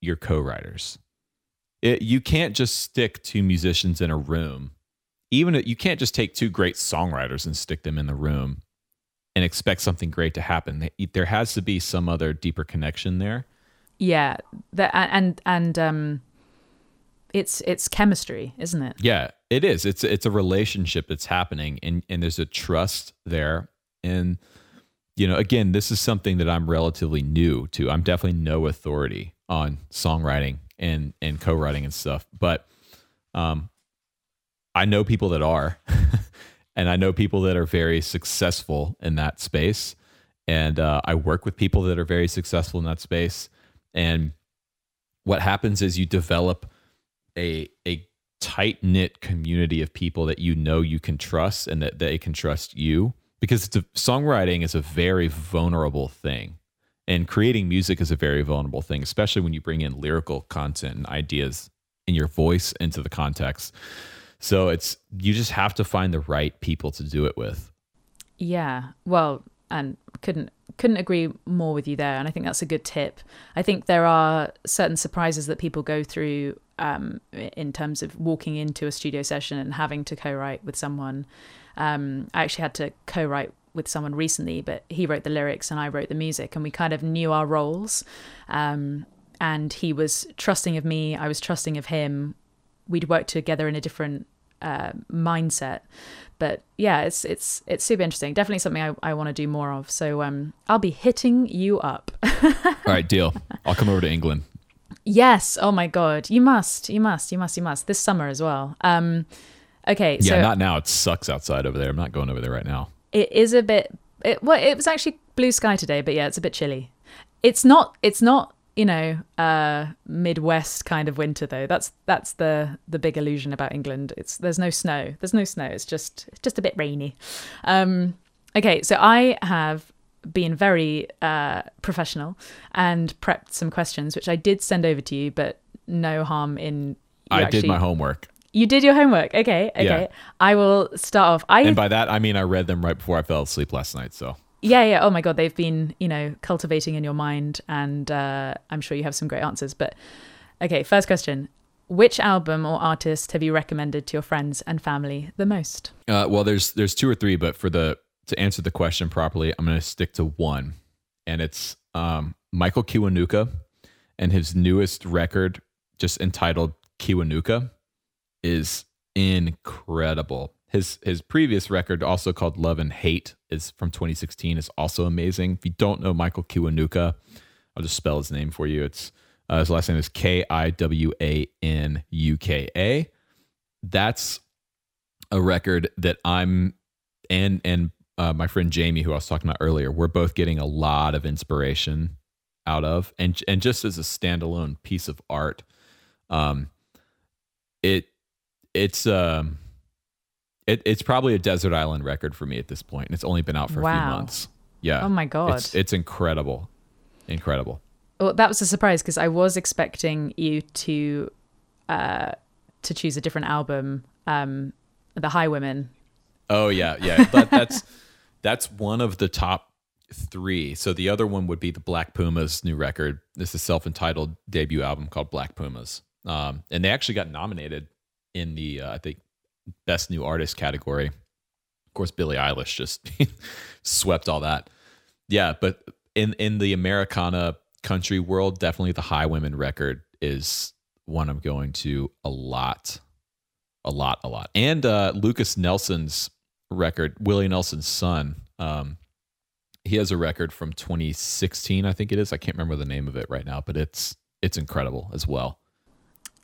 Speaker 3: your co-writers. You can't just stick two musicians in a room. Even you can't just take two great songwriters and stick them in the room and expect something great to happen. There has to be some other deeper connection there.
Speaker 1: yeah that and and um it's it's chemistry isn't it
Speaker 3: Yeah, it is. It's it's a relationship that's happening, and and there's a trust there. And you know, again, this is something that I'm relatively new to. I'm definitely no authority on songwriting and and co-writing and stuff, but um, I know people that are, [LAUGHS] and I know people that are very successful in that space. and uh, I work with people that are very successful in that space. And what happens is you develop a a tight knit community of people that you know you can trust and that they can trust you because a, songwriting is a very vulnerable thing and creating music is a very vulnerable thing especially when you bring in lyrical content and ideas in your voice into the context so it's you just have to find the right people to do it with
Speaker 1: Yeah. Well, and couldn't couldn't agree more with you there. And I think that's a good tip. I think there are certain surprises that people go through um, in terms of walking into a studio session and having to co-write with someone. Um, I actually had to co-write with someone recently, but he wrote the lyrics and I wrote the music, and we kind of knew our roles. Um, and he was trusting of me. I was trusting of him. We'd worked together in a different uh, mindset. But yeah, it's it's it's super interesting. Definitely something I, I want to do more of. So um, I'll be hitting you up. [LAUGHS]
Speaker 3: all right deal i'll come over to england
Speaker 1: yes. Oh my god, you must, you must, you must, you must. This summer as well. Um, okay.
Speaker 3: yeah
Speaker 1: so
Speaker 3: not now it sucks outside over there i'm not going over there right now
Speaker 1: it is a bit. It well, it was actually blue sky today, but yeah, it's a bit chilly. It's not. It's not. You know, uh, Midwest kind of winter though. That's that's the the big illusion about England. It's there's no snow. There's no snow. It's just it's just a bit rainy. Um, okay, so I have been very uh, professional and prepped some questions, which I did send over to you, but no harm in.
Speaker 3: I
Speaker 1: actually,
Speaker 3: did my homework
Speaker 1: You did your homework. Okay, okay.
Speaker 3: Yeah.
Speaker 1: I will start off. I
Speaker 3: and by that i mean i read them right before i fell asleep last night so
Speaker 1: Yeah, yeah. Oh my god, they've been, you know, cultivating in your mind, and uh, I'm sure you have some great answers. But okay, first question: Which album or artist have you recommended to your friends and family the most?
Speaker 3: Uh, well, there's there's two or three, but for the to answer the question properly, I'm going to stick to one, and it's um, Michael Kiwanuka and his newest record, just entitled Kiwanuka, is incredible. His his previous record, also called Love and Hate, is from 2016. is also amazing. If you don't know Michael Kiwanuka, I'll just spell his name for you. It's uh, his last name is K I W A N U K A. That's a record that I'm and and uh, my friend Jamie, who I was talking about earlier, we're both getting a lot of inspiration out of, and and just as a standalone piece of art, um, it it's um it, it's probably a desert island record for me at this point, and it's only been out for a few months. Yeah.
Speaker 1: Oh my God.
Speaker 3: it's, it's incredible, incredible.
Speaker 1: Well, that was a surprise because I was expecting you to uh, to choose a different album, um, The Highwomen.
Speaker 3: Oh yeah, yeah. But that's [LAUGHS] that's one of the top three. So the other one would be the Black Pumas new record. This is self-entitled debut album called Black Pumas, um, and they actually got nominated in the uh, I think best new artist category. Of course, Billie Eilish just [LAUGHS] swept all that. Yeah, but in in the Americana country world, definitely the Highwomen record is one I'm going to a lot, a lot, a lot. And uh, Lukas Nelson's record, Willie Nelson's son. Um, he has a record from 2016, I think it is. I can't remember the name of it right now, but it's it's incredible as well.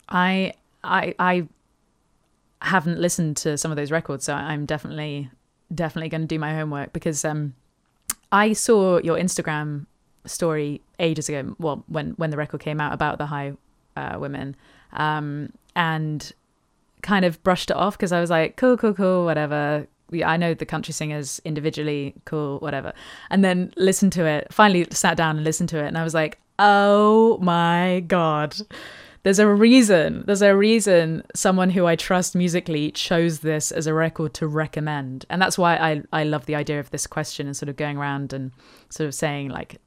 Speaker 1: I I I haven't listened to some of those records, so I'm definitely definitely going to do my homework because um I saw your Instagram story ages ago. Well, when when the record came out about the High uh, Women, um, and kind of brushed it off because I was like, cool, cool, cool, whatever. Yeah, I know the country singers individually, cool, whatever. And then listened to it. Finally, sat down and listened to it, and I was like, oh my god there's a reason there's a reason someone who i trust musically chose this as a record to recommend and that's why i i love the idea of this question and sort of going around and sort of saying like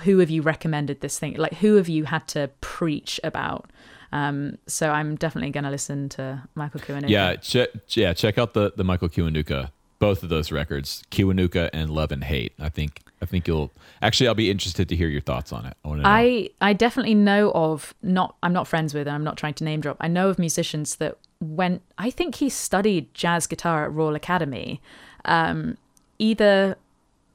Speaker 1: who have you recommended this thing like who have you had to preach about um so i'm definitely going to listen to michael Kiwanuka.
Speaker 3: Yeah, che- yeah. Check out the the Michael Kiwanuka, both of those records, Kiwanuka and Love and Hate. I think I think you'll actually. I'll be interested to hear your thoughts on it. I want to know.
Speaker 1: I I definitely know of not I'm not friends with and I'm not trying to name drop. I know of musicians that went I think he studied jazz guitar at Royal Academy. Um either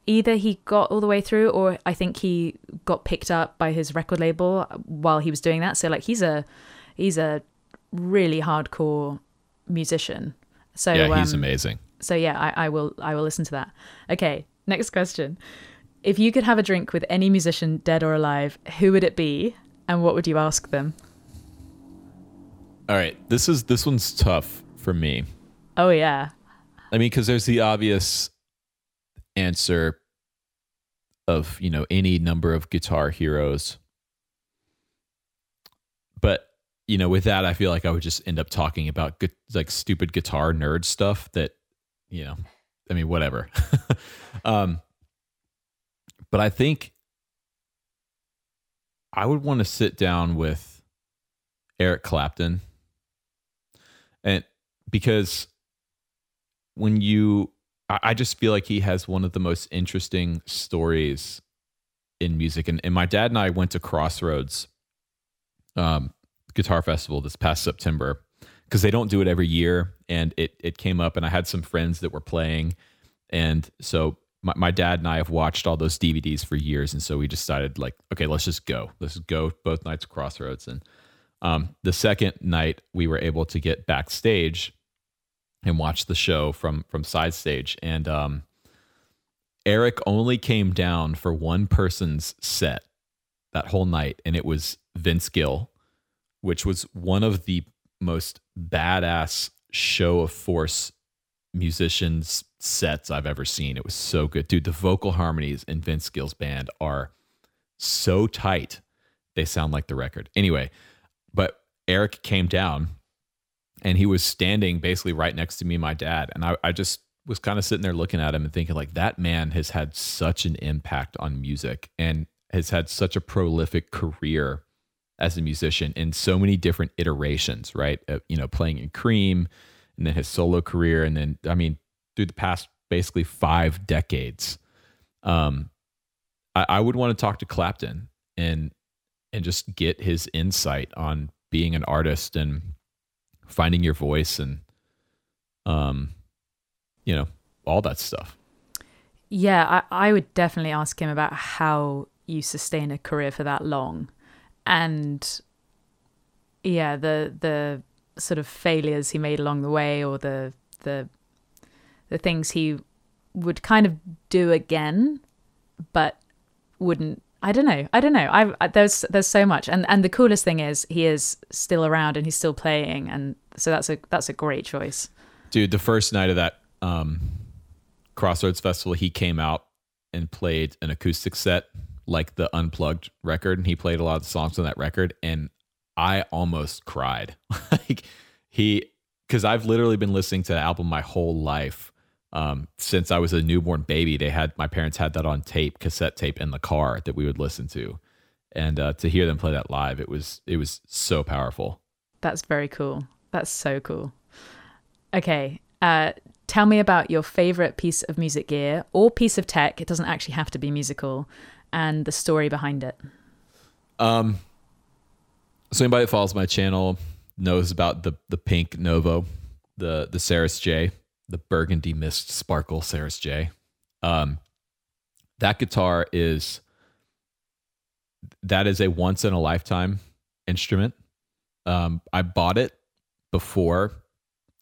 Speaker 1: either he got all the way through or I think he got picked up by his record label while he was doing that. So like he's a he's a really hardcore musician. So
Speaker 3: yeah, he's
Speaker 1: um,
Speaker 3: amazing.
Speaker 1: so yeah, I, I will I will listen to that. Okay, Next question. If you could have a drink with any musician, dead or alive, who would it be and what would you ask them?
Speaker 3: All right, this is this one's tough for me.
Speaker 1: Oh, yeah.
Speaker 3: I mean, because there's the obvious answer of you know any number of guitar heroes, but you know, with that, I feel like I would just end up talking about gu- like stupid guitar nerd stuff that you know, I mean, whatever. [LAUGHS] um, but I think I would want to sit down with Eric Clapton. And because when you, I, I just feel like he has one of the most interesting stories in music. And, and my dad and I went to Crossroads um, Guitar Festival this past September because they don't do it every year. And it, it came up, and I had some friends that were playing. And so my, my dad and I have watched all those DVDs for years, and so we decided like, okay, let's just go. Let's go both nights Crossroads. And um, the second night, we were able to get backstage and watch the show from from side stage. And um, Eric only came down for one person's set that whole night, and it was Vince Gill, which was one of the most badass show of force musicians sets I've ever seen. It was so good. Dude, the vocal harmonies in Vince Gill's band are so tight. They sound like the record. Anyway, but Eric came down and he was standing basically right next to me my dad. And I, I just was kind of sitting there looking at him and thinking, like, that man has had such an impact on music and has had such a prolific career as a musician in so many different iterations, right? Uh, you know, playing in Cream and then his solo career. And then, I mean, through the past basically five decades. Um, I, I would want to talk to Clapton and and just get his insight on being an artist and finding your voice and um you know all that stuff
Speaker 1: Yeah, I, I would definitely ask him about how you sustain a career for that long. And yeah, the the sort of failures he made along the way or the the the things he would kind of do again, but wouldn't. I don't know. I don't know. I, I there's there's so much, and and the coolest thing is he is still around and he's still playing, and so that's a that's a great choice.
Speaker 3: dude the first night of that um crossroads festival he came out and played an acoustic set like the unplugged record and he played a lot of songs on that record and i almost cried [LAUGHS] like he because i've literally been listening to the album my whole life um, since i was a newborn baby they had my parents had that on tape cassette tape in the car that we would listen to and uh, to hear them play that live it was it was so powerful
Speaker 1: That's very cool. That's so cool. Okay, uh, tell me about your favorite piece of music gear or piece of tech. It doesn't actually have to be musical, and the story behind it.
Speaker 3: Um, so anybody that follows my channel knows about the the pink Novo, the the Serus J, the burgundy mist sparkle Serus J. Um, that guitar is that is a once in a lifetime instrument. Um, I bought it before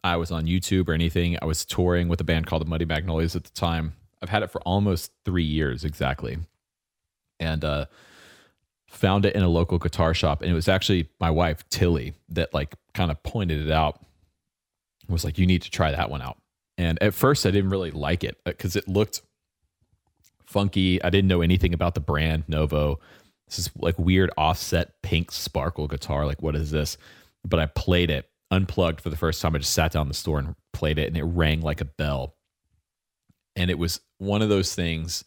Speaker 3: I was on YouTube or anything. I was touring with a band called the Muddy Magnolias at the time. I've had it for almost three years exactly, and uh, found it in a local guitar shop. And it was actually my wife Tilly that like kind of pointed it out. Was like, you need to try that one out. And at first, I didn't really like it uh, because it looked funky. I didn't know anything about the brand Novo. This is like weird offset pink sparkle guitar. Like, what is this? But I played it unplugged for the first time. I just sat down in the store and played it, and it rang like a bell. And it was one of those things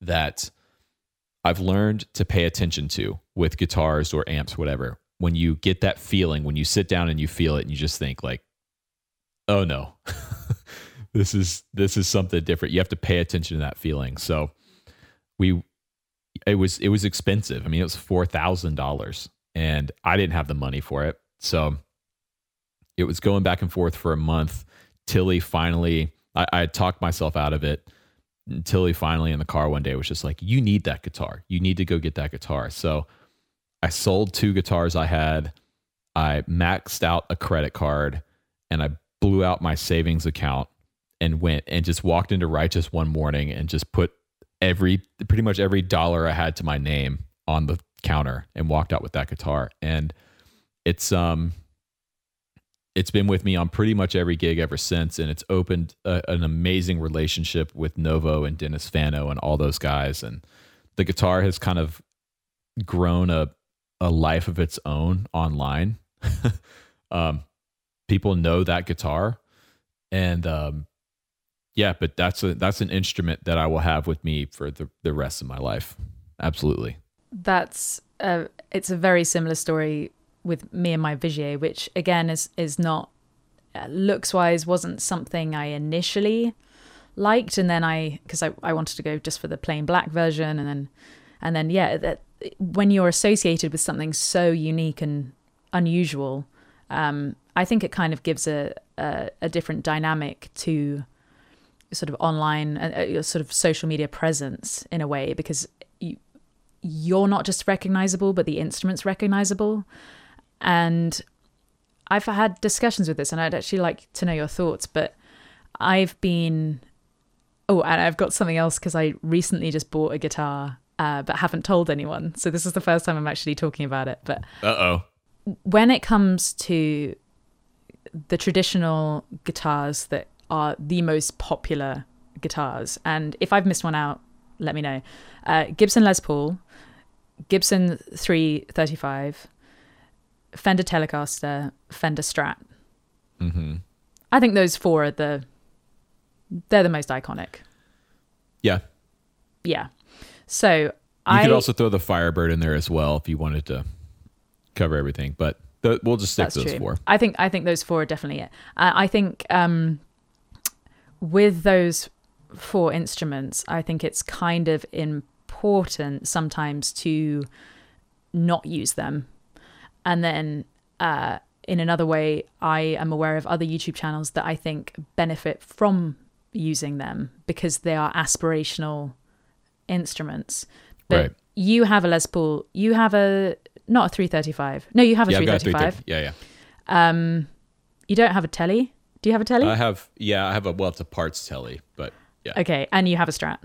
Speaker 3: that I've learned to pay attention to with guitars or amps, whatever. When you get that feeling, when you sit down and you feel it, and you just think like, "Oh no, [LAUGHS] this is this is something different." You have to pay attention to that feeling. So we it was it was expensive. I mean, it was four thousand dollars, and I didn't have the money for it. So it was going back and forth for a month. Tilly finally, I, I talked myself out of it. Tilly finally in the car one day was just like, "You need that guitar. You need to go get that guitar." So I sold two guitars I had. I maxed out a credit card, and I blew out my savings account and went and just walked into Righteous one morning and just put every pretty much every dollar I had to my name on the counter and walked out with that guitar. And it's um it's been with me on pretty much every gig ever since, and it's opened a, an amazing relationship with Novo and Dennis Fano and all those guys. And the guitar has kind of grown a a life of its own online. [LAUGHS] um, people know that guitar, and um, yeah, but that's a that's an instrument that I will have with me for the the rest of my life. Absolutely.
Speaker 1: That's a, it's a very similar story with me and my Vigier, which again is is not uh, looks wise wasn't something I initially liked, and then I because I, I wanted to go just for the plain black version, and then and then yeah, that when you're associated with something so unique and unusual, um, I think it kind of gives a, a, a different dynamic to sort of online uh, uh sort of social media presence in a way because you you're not just recognizable but the instrument's recognizable and I've had discussions with this, and I'd actually like to know your thoughts. But I've been, oh, and I've got something else because I recently just bought a guitar, uh, but haven't told anyone. So this is the first time I'm actually talking about it. But
Speaker 3: uh oh,
Speaker 1: when it comes to the traditional guitars that are the most popular guitars, and if I've missed one out, let me know. Uh, Gibson Les Paul, Gibson 335, Fender Telecaster, Fender Strat.
Speaker 3: mm-hmm.
Speaker 1: I think those four are the they're the most iconic.
Speaker 3: yeah.
Speaker 1: Yeah. So
Speaker 3: You
Speaker 1: I
Speaker 3: could also throw the Firebird in there as well if you wanted to cover everything, but th- we'll just stick to those
Speaker 1: true.
Speaker 3: four.
Speaker 1: I think I think those four are definitely it. Uh, I think um, with those four instruments, I think it's kind of important sometimes to not use them, and then uh, in another way, I am aware of other YouTube channels that I think benefit from using them because they are aspirational instruments. But
Speaker 3: Right.
Speaker 1: you have a Les Paul, you have a not a 335. No, you have a
Speaker 3: Yeah, I've got a
Speaker 1: 335.
Speaker 3: 330. Yeah, yeah.
Speaker 1: Um, you don't have a telly. Do you have a telly?
Speaker 3: I have yeah, I have a well, it's a parts telly, but yeah,
Speaker 1: okay, and you have a Strat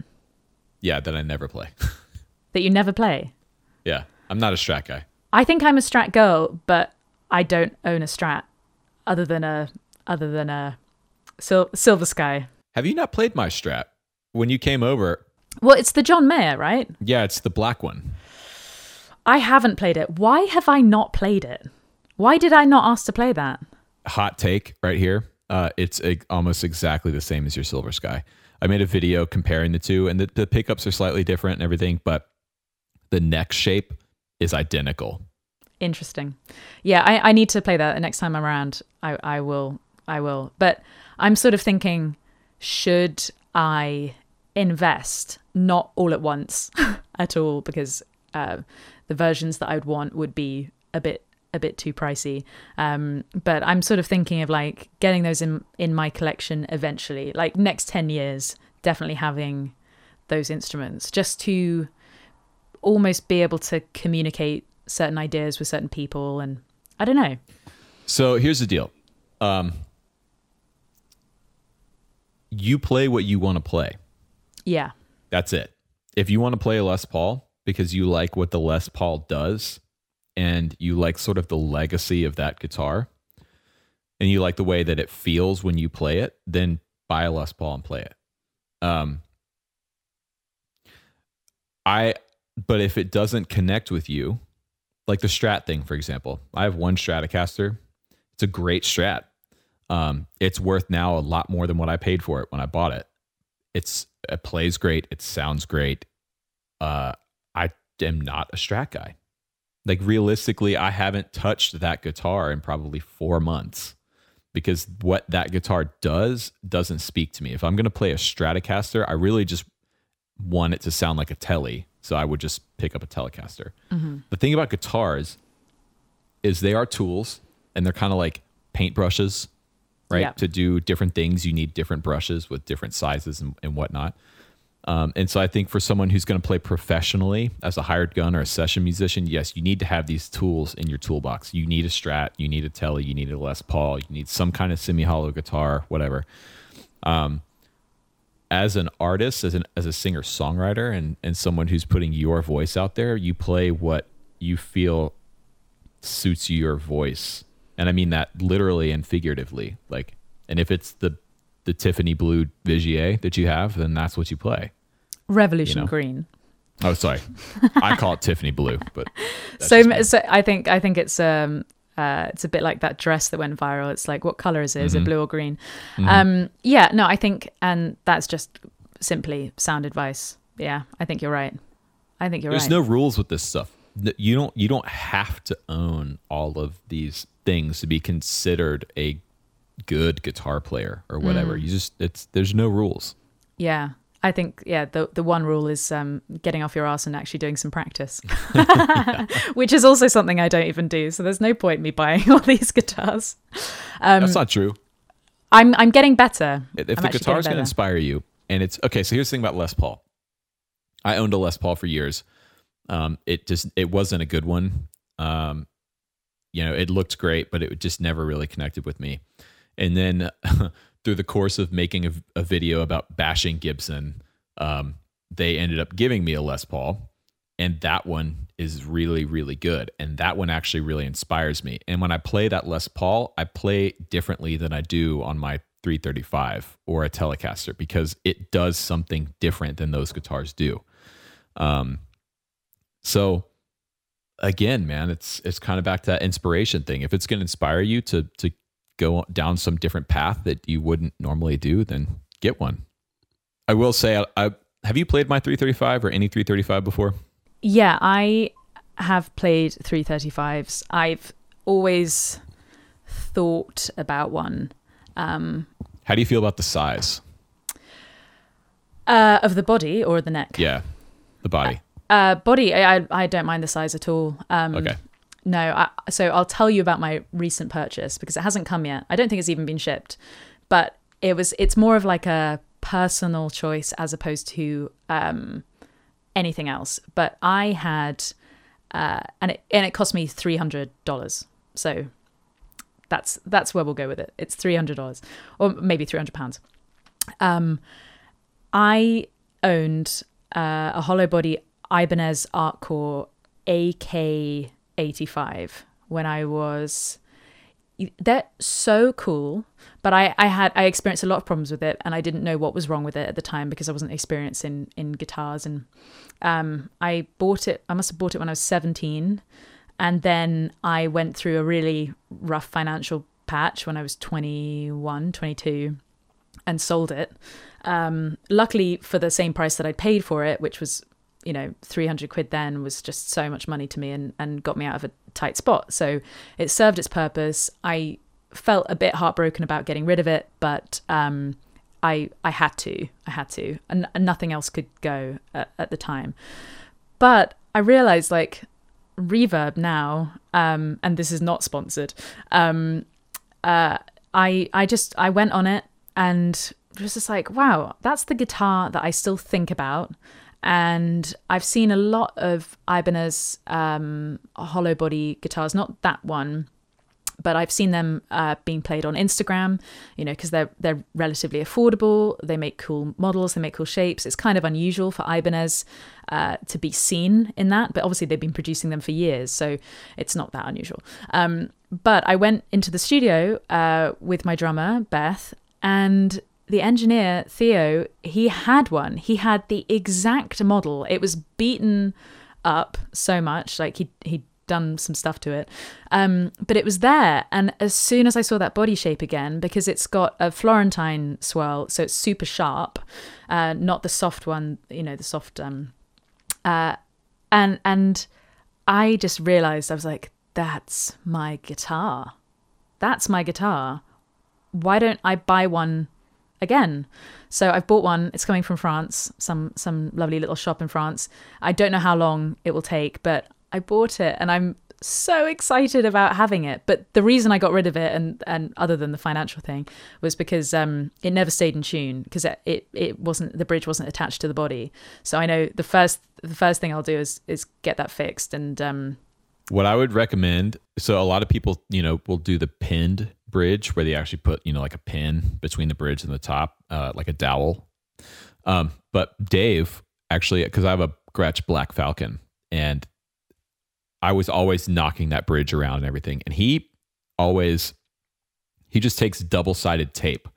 Speaker 3: yeah, that I never play. [LAUGHS]
Speaker 1: that you never play.
Speaker 3: yeah, I'm not a Strat guy.
Speaker 1: I think I'm a Strat girl, but I don't own a Strat other than a other than a Sil- Silver Sky.
Speaker 3: Have you not played my Strat? When you came over,
Speaker 1: Well, it's the John Mayer, right?
Speaker 3: yeah, it's the black one.
Speaker 1: I haven't played it. Why have I not played it? Why did I not ask to play that?
Speaker 3: Hot take right here. Uh, it's a, almost exactly the same as your Silver Sky. I made a video comparing the two, and the, the pickups are slightly different and everything, but the neck shape is identical.
Speaker 1: Interesting. Yeah, I, I need to play that the next time I'm around. I, I will. I will. But I'm sort of thinking, should I invest not all at once [LAUGHS] at all because uh, the versions that I would want would be a bit a bit too pricey. Um, but I'm sort of thinking of like getting those in in my collection eventually, like next ten years, definitely having those instruments just to almost be able to communicate certain ideas with certain people and I don't know.
Speaker 3: So here's the deal. Um, you play what you want to play.
Speaker 1: Yeah.
Speaker 3: That's it. If you want to play a Les Paul because you like what the Les Paul does and you like sort of the legacy of that guitar and you like the way that it feels when you play it, then buy a Les Paul and play it. Um I but if it doesn't connect with you, like the Strat thing for example. I have one Stratocaster. It's a great Strat. Um it's worth now a lot more than what I paid for it when I bought it it's it plays great it sounds great uh i am not a strat guy like realistically i haven't touched that guitar in probably four months because what that guitar does doesn't speak to me if i'm going to play a stratocaster i really just want it to sound like a telly so i would just pick up a telecaster mm-hmm. the thing about guitars is they are tools and they're kind of like paintbrushes right? To do different things, you need different brushes with different sizes and, and whatnot. Um, and so I think for someone who's going to play professionally as a hired gun or a session musician, yes, you need to have these tools in your toolbox. You need a Strat, you need a Telly, you need a Les Paul, you need some kind of semi hollow guitar, whatever. Um, as an artist, as an as a singer songwriter, and and someone who's putting your voice out there, you play what you feel suits your voice, and I mean that literally and figuratively. Like, and if it's the the Tiffany blue Vigier that you have, then that's what you play.
Speaker 1: Revolution
Speaker 3: You know.
Speaker 1: green.
Speaker 3: Oh, sorry, I [LAUGHS] call it Tiffany blue, but
Speaker 1: So, so I think I think it's um uh it's a bit like that dress that went viral. It's like what color is it? Is
Speaker 3: Mm-hmm.
Speaker 1: it blue or green? Um yeah, no, I think and that's just simply sound advice. Yeah, I think you're right. I think you're
Speaker 3: There's
Speaker 1: right.
Speaker 3: There's no rules with this stuff. You don't you don't have to own all of these things to be considered a good guitar player or whatever.
Speaker 1: Mm.
Speaker 3: You just it's there's no rules.
Speaker 1: Yeah. I think yeah, the the one rule is um, getting off your ass and actually doing some practice, [LAUGHS] [LAUGHS] which is also something I don't even do. So there's no point in me buying [LAUGHS] all these guitars. Um,
Speaker 3: That's not true.
Speaker 1: I'm I'm getting better.
Speaker 3: If
Speaker 1: I'm
Speaker 3: the guitar is going to inspire you, and it's okay. So here's the thing about Les Paul. I owned a Les Paul for years. Um, it just it wasn't a good one. Um, you know, it looked great, but it just never really connected with me. And then through the course of making a, a video about bashing Gibson, um, they ended up giving me a Les Paul, and that one is really really good. And that one actually really inspires me. And when I play that Les Paul, I play differently than I do on my 335 or a Telecaster because it does something different than those guitars do. Um, so again, man, it's it's kind of back to that inspiration thing. If it's going to inspire you to to go down some different path that you wouldn't normally do, then get one. I will say, I, I have you played my 335 or any 335 before?
Speaker 1: Yeah, I have played 335s. I've always thought about one um,
Speaker 3: How do you feel about the size?
Speaker 1: uh, of the body or the neck.
Speaker 3: Yeah, the body.
Speaker 1: Uh, body, I, I I don't mind the size at all. Um,
Speaker 3: Okay.
Speaker 1: No, I, so I'll tell you about my recent purchase because it hasn't come yet. I don't think it's even been shipped, but it was. It's more of like a personal choice as opposed to um, anything else. But I had, uh, and it and it cost me three hundred dollars. So that's that's where we'll go with it. It's three hundred dollars, or maybe three hundred pounds. Um, I owned uh, a hollow body Ibanez Artcore AK85 when I was. They're so cool, but I, I had I experienced a lot of problems with it, and I didn't know what was wrong with it at the time because I wasn't experienced in in guitars. And um, I bought it. I must have bought it when I was seventeen, and then I went through a really rough financial patch when I was 21, 22 and sold it. Um, luckily for the same price that I'd paid for it, which was, you know, 300 quid then was just so much money to me and, and got me out of a tight spot. So it served its purpose. I felt a bit heartbroken about getting rid of it, but um, I, I had to, I had to, and, and nothing else could go at, at the time. But I realized like reverb now, um, and this is not sponsored. Um, uh, I I just I went on it and was just like, wow, that's the guitar that I still think about. And I've seen a lot of Ibanez um, hollow body guitars, not that one, but I've seen them uh, being played on Instagram, you know, because they're they're relatively affordable. They make cool models, they make cool shapes. It's kind of unusual for Ibanez uh, to be seen in that, but obviously they've been producing them for years, so it's not that unusual. Um, but I went into the studio uh, with my drummer Beth and the engineer Theo. He had one. He had the exact model. It was beaten up so much, like he he done some stuff to it. Um, but it was there. And as soon as I saw that body shape again, because it's got a Florentine swirl, so it's super sharp, uh, not the soft one, you know, the soft. Um, uh, and and I just realized I was like, that's my guitar. That's my guitar. Why don't I buy one again? So I've bought one. It's coming from France, some some lovely little shop in France. I don't know how long it will take, but I bought it and I'm so excited about having it. But the reason I got rid of it, and and other than the financial thing, was because um, it never stayed in tune because it, it it wasn't the bridge wasn't attached to the body. So I know the first the first thing I'll do is is get that fixed and um,
Speaker 3: What I would recommend, so a lot of people, you know, will do the pinned bridge where they actually put, you know, like a pin between the bridge and the top, uh, like a dowel. Um, but Dave actually, because I have a Gretsch Black Falcon, and I was always knocking that bridge around and everything, and he always he just takes double sided tape,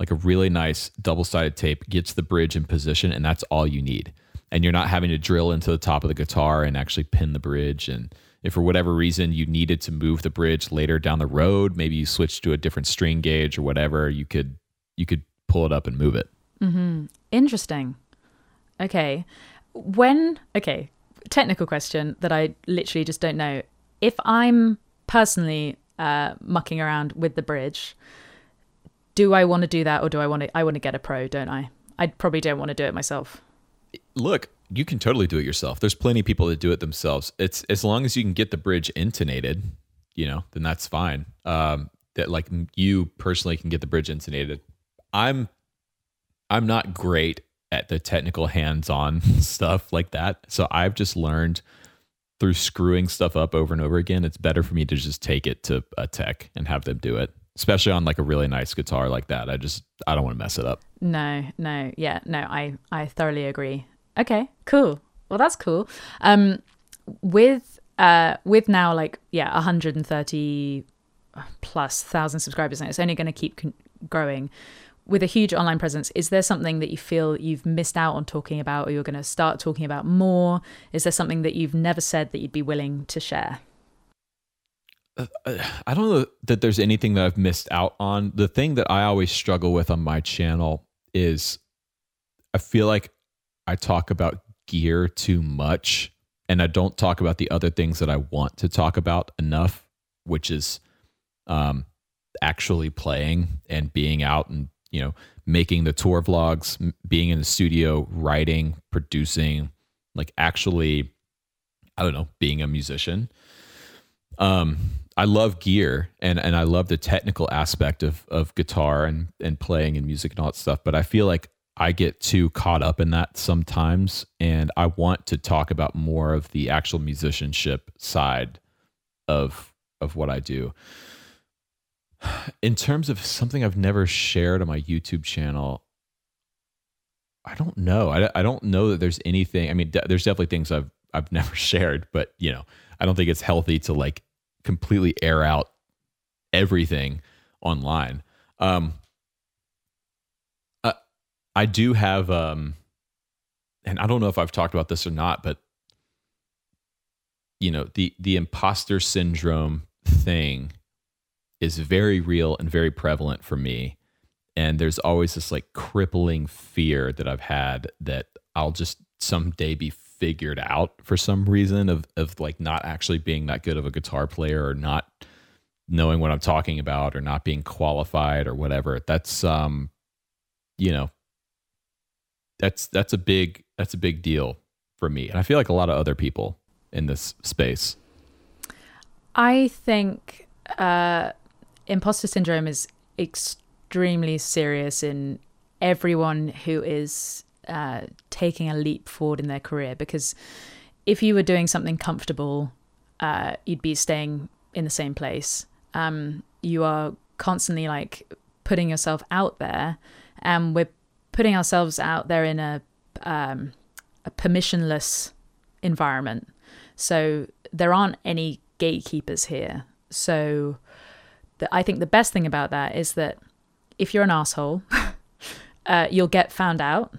Speaker 3: like a really nice double sided tape, gets the bridge in position, and that's all you need. And you're not having to drill into the top of the guitar and actually pin the bridge. And if for whatever reason you needed to move the bridge later down the road, maybe you switched to a different string gauge or whatever, you could you could pull it up and move it.
Speaker 1: Mm-hmm. Interesting. Okay. When, okay, technical question that I literally just don't know. If I'm personally uh, mucking around with the bridge, do I want to do that or do I want to? I want to get a pro, don't I? I probably don't want to do it myself.
Speaker 3: Look, you can totally do it yourself. There's plenty of people that do it themselves. It's as long as you can get the bridge intonated, you know, then that's fine. Um, that like you personally can get the bridge intonated. I'm I'm not great at the technical hands-on [LAUGHS] stuff like that. So I've just learned through screwing stuff up over and over again, it's better for me to just take it to a tech and have them do it. Especially on like a really nice guitar like that. I just I don't want to mess it up.
Speaker 1: No, no, yeah, no, I I thoroughly agree. Okay, cool. Well, that's cool. Um with uh with now like yeah, 130 plus thousand subscribers and it's only going to keep con- growing with a huge online presence, is there something that you feel you've missed out on talking about or you're going to start talking about more? Is there something that you've never said that you'd be willing to share?
Speaker 3: Uh, I don't know that there's anything that I've missed out on. The thing that I always struggle with on my channel is I feel like I talk about gear too much and I don't talk about the other things that I want to talk about enough, which is um, actually playing and being out and you know, making the tour vlogs, being in the studio, writing, producing, like actually, I don't know, being a musician. Um, I love gear and and I love the technical aspect of of guitar and and playing and music and all that stuff, but I feel like I get too caught up in that sometimes and I want to talk about more of the actual musicianship side of of what I do [SIGHS] in terms of something I've never shared on my YouTube channel, I don't know. I, I don't know that there's anything. I mean, there's definitely things I've I've [LAUGHS] never shared, but you know, I don't think it's healthy to like completely air out everything online. Um, I do have, um, and I don't know if I've talked about this or not, but you know, the the imposter syndrome thing is very real and very prevalent for me. And there's always this like crippling fear that I've had that I'll just someday be figured out for some reason of of like not actually being that good of a guitar player or not knowing what I'm talking about or not being qualified or whatever. That's um you know that's that's a big that's a big deal for me. And I feel like a lot of other people in this space.
Speaker 1: I think uh imposter syndrome is extremely serious in everyone who is uh, taking a leap forward in their career because if you were doing something comfortable, uh, you'd be staying in the same place. Um, you are constantly like putting yourself out there, and we're putting ourselves out there in a um, a permissionless environment. So there aren't any gatekeepers here. So that I think the best thing about that is that if you're an asshole, [LAUGHS] uh, you'll get found out.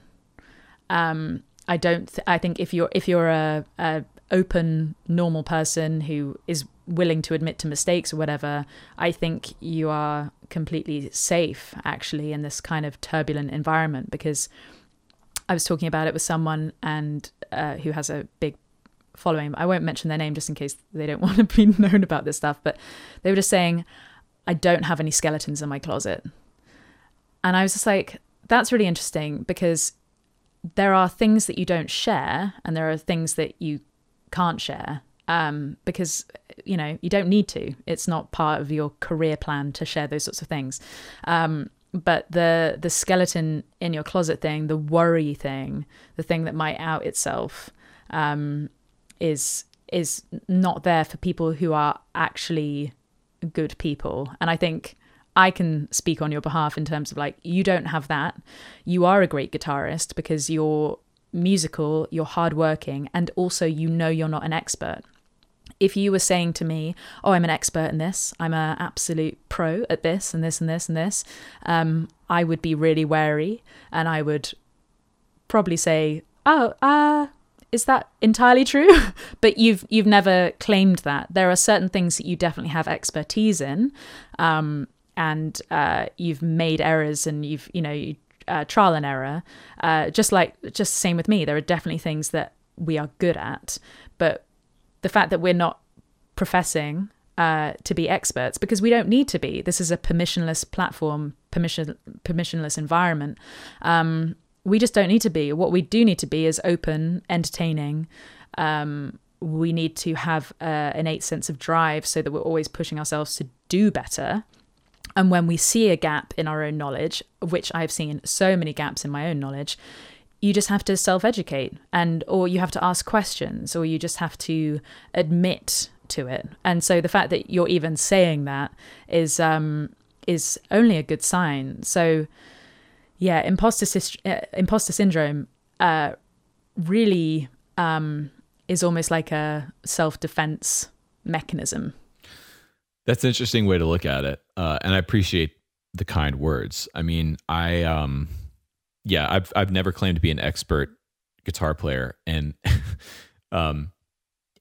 Speaker 1: Um, I don't. Th- I think if you're if you're a, a open normal person who is willing to admit to mistakes or whatever, I think you are completely safe actually in this kind of turbulent environment because I was talking about it with someone and uh, who has a big following. I won't mention their name just in case they don't [LAUGHS] want to be known about this stuff, but they were just saying I don't have any skeletons in my closet. And I was just like, that's really interesting because there are things that you don't share and there are things that you can't share um, because you know you don't need to it's not part of your career plan to share those sorts of things um, but the the skeleton in your closet thing the worry thing the thing that might out itself um, is is not there for people who are actually good people. And I think I can speak on your behalf in terms of like you don't have that. You are a great guitarist because you're musical, you're hardworking, and also you know you're not an expert. If you were saying to me, "Oh, I'm an expert in this. I'm an absolute pro at this and this and this and this," um, I would be really wary, and I would probably say, "Oh, uh, is that entirely true?" [LAUGHS] but you've you've never claimed that. There are certain things that you definitely have expertise in, um, and uh, you've made errors, and you've you know you, uh, trial and error. Uh, just like just same with me, there are definitely things that we are good at, but the fact that we're not professing uh, to be experts because we don't need to be. This is a permissionless platform, permission permissionless environment. Um, we just don't need to be. What we do need to be is open, entertaining. Um, we need to have an innate sense of drive so that we're always pushing ourselves to do better. And when we see a gap in our own knowledge, which I've seen so many gaps in my own knowledge, you just have to self-educate and or you have to ask questions or you just have to admit to it. And so the fact that you're even saying that is um is only a good sign. So yeah, imposter uh, imposter syndrome uh really um is almost like a self-defense mechanism.
Speaker 3: That's an interesting way to look at it. Uh, and I appreciate the kind words. I mean, I um yeah, I've I've never claimed to be an expert guitar player, and [LAUGHS] um,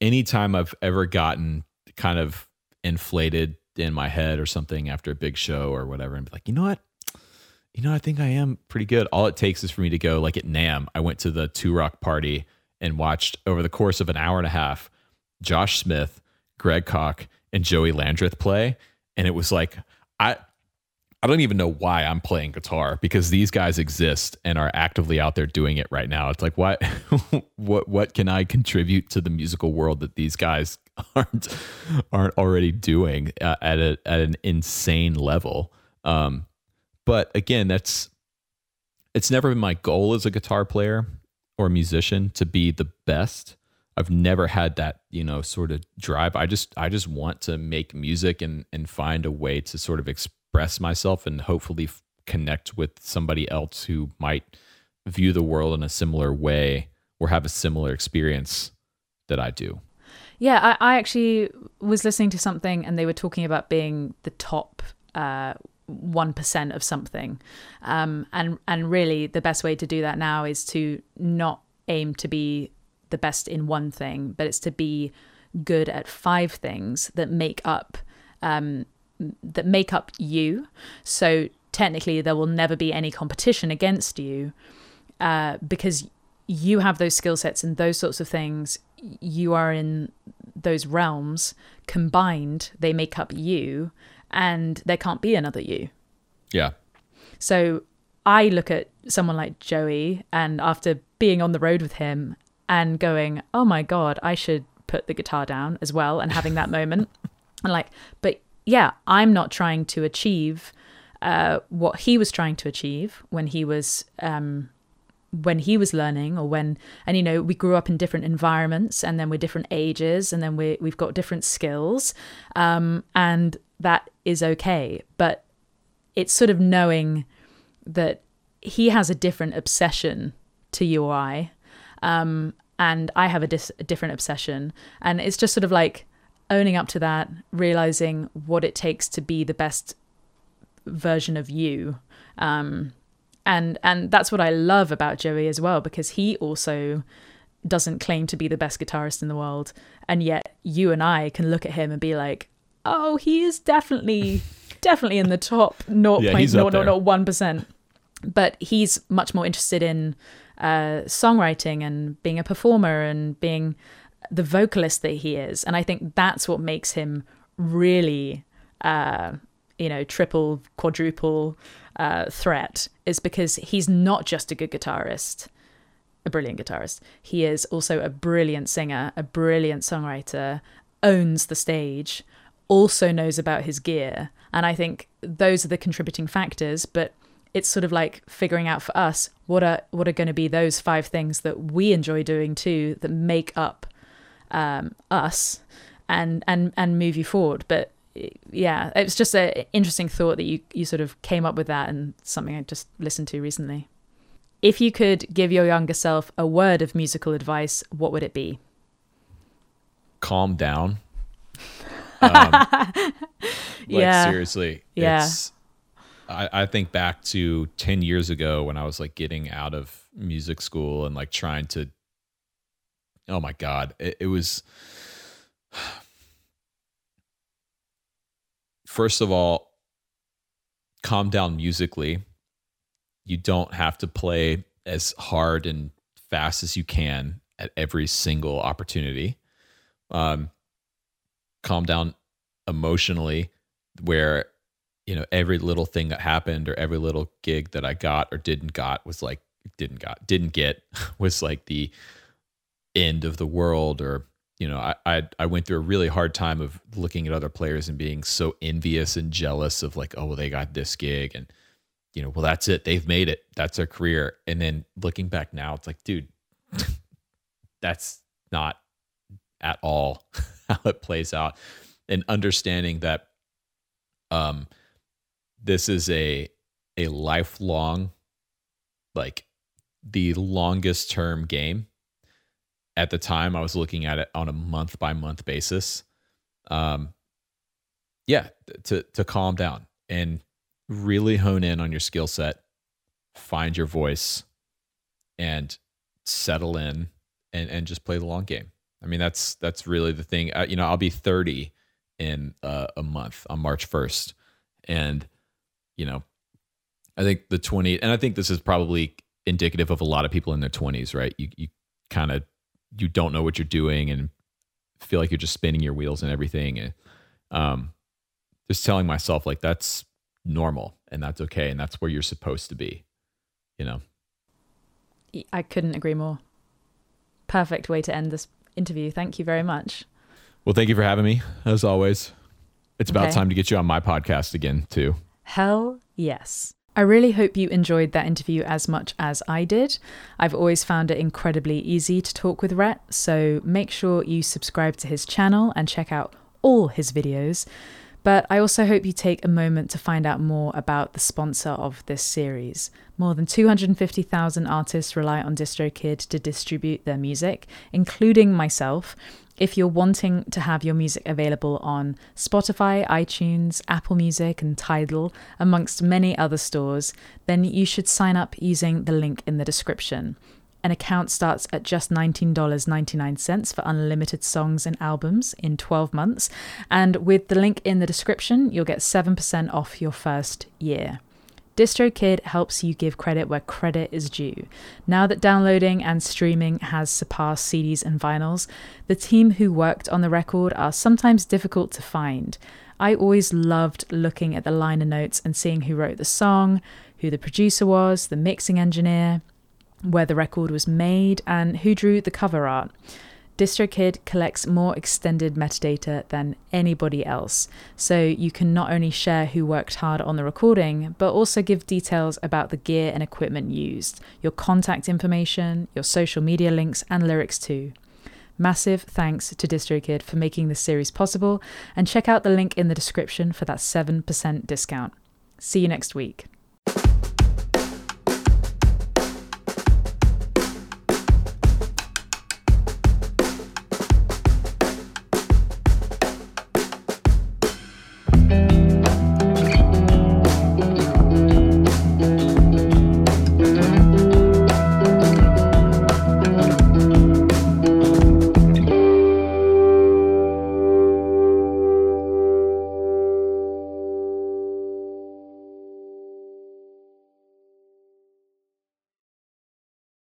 Speaker 3: anytime I've ever gotten kind of inflated in my head or something after a big show or whatever, and be like, you know what, you know, I think I am pretty good. All it takes is for me to go like at NAMM. I went to the Two Rock party and watched over the course of an hour and a half, Josh Smith, Greg Koch, and Joey Landreth play, and it was like I I don't even know why I'm playing guitar because these guys exist and are actively out there doing it right now. It's like what [LAUGHS] what what can I contribute to the musical world that these guys [LAUGHS] aren't aren't already doing uh, at a at an insane level. Um, but again, that's it's never been my goal as a guitar player or musician to be the best. I've never had that, you know, sort of drive. I just I just want to make music and and find a way to sort of express myself and hopefully f- connect with somebody else who might view the world in a similar way or have a similar experience that I do.
Speaker 1: Yeah, I, I actually was listening to something and they were talking about being the top uh, one of something, um, and and really the best way to do that now is to not aim to be the best in one thing, but it's to be good at five things that make up um, that make up you. So technically, there will never be any competition against you uh, because you have those skill sets and those sorts of things. You are in those realms combined, they make up you, and there can't be another you.
Speaker 3: Yeah.
Speaker 1: So I look at someone like Joey, and after being on the road with him and going, oh my God, I should put the guitar down as well, and having that [LAUGHS] moment. And like, but yeah, I'm not trying to achieve uh, what he was trying to achieve when he was um, when he was learning, or when and you know we grew up in different environments, and then we're different ages, and then we we've got different skills, um, and that is okay. But it's sort of knowing that he has a different obsession to UI, um, and I have a, dis- a different obsession, and it's just sort of like owning up to that, realizing what it takes to be the best version of you. Um, and and that's what I love about Joey as well because he also doesn't claim to be the best guitarist in the world. And yet you and I can look at him and be like oh he is definitely [LAUGHS] definitely in the top 0.0001% but he's much more interested in uh, songwriting and being a performer and being the vocalist that he is. And I think that's what makes him really, uh, you know, triple, quadruple uh, threat is because he's not just a good guitarist, a brilliant guitarist. He is also a brilliant singer, a brilliant songwriter, owns the stage, also knows about his gear. And I think those are the contributing factors. But it's sort of like figuring out for us what are what are going to be those five things that we enjoy doing too that make up um, us and and and move you forward. But yeah, it was just an interesting thought that you you sort of came up with that and something I just listened to recently. If you could give your younger self a word of musical advice, what would it be?
Speaker 3: Calm down. [LAUGHS] Um, like
Speaker 1: Yeah.
Speaker 3: seriously,
Speaker 1: Yeah.
Speaker 3: It's, I, I think back to ten years ago when I was like getting out of music school and like trying to. Oh my god, it, it was. First of all, calm down musically. You don't have to play as hard and fast as you can at every single opportunity. Um, calm down emotionally, where you know every little thing that happened or every little gig that I got or didn't got was like didn't got didn't get [LAUGHS] was like the end of the world or you know I, I I went through a really hard time of looking at other players and being so envious and jealous of like oh well they got this gig and you know well that's it. They've made it. That's their career. And then looking back now it's like dude [LAUGHS] that's not at all [LAUGHS] how it plays out. And understanding that um this is a a lifelong like the longest term game at the time i was looking at it on a month by month basis. Um yeah to to calm down and really hone in on your skill set find your voice and settle in and and just play the long game. I mean that's that's really the thing. You know i'll be 30 in uh, a month on march 1st and you know i think the 20 and i think this is probably indicative of a lot of people in their 20s right? You you kind of you don't know what you're doing and feel like you're just spinning your wheels and everything and um just telling myself like that's normal and that's okay and that's where you're supposed to be you know
Speaker 1: I couldn't agree more. Perfect way to end this interview. Thank you very much.
Speaker 3: well thank you for having me as always it's about
Speaker 1: Okay.
Speaker 3: time to get you on my podcast again too
Speaker 1: Hell yes. I really hope you enjoyed that interview as much as I did. I've always found it incredibly easy to talk with Rhett, so make sure you subscribe to his channel and check out all his videos. But I also hope you take a moment to find out more about the sponsor of this series. More than 250,000 artists rely on DistroKid to distribute their music, including myself. If you're wanting to have your music available on Spotify, iTunes, Apple Music, and Tidal, amongst many other stores, then you should sign up using the link in the description. An account starts at just $19.99 for unlimited songs and albums in 12 months. And with the link in the description, you'll get 7% off your first year. DistroKid helps you give credit where credit is due. Now that downloading and streaming has surpassed CDs and vinyls, the team who worked on the record are sometimes difficult to find. I always loved looking at the liner notes and seeing who wrote the song, who the producer was, the mixing engineer, where the record was made, and who drew the cover art. DistroKid collects more extended metadata than anybody else, so you can not only share who worked hard on the recording, but also give details about the gear and equipment used, your contact information, your social media links, and lyrics too. Massive thanks to DistroKid for making this series possible, and check out the link in the description for that 7% discount. See you next week.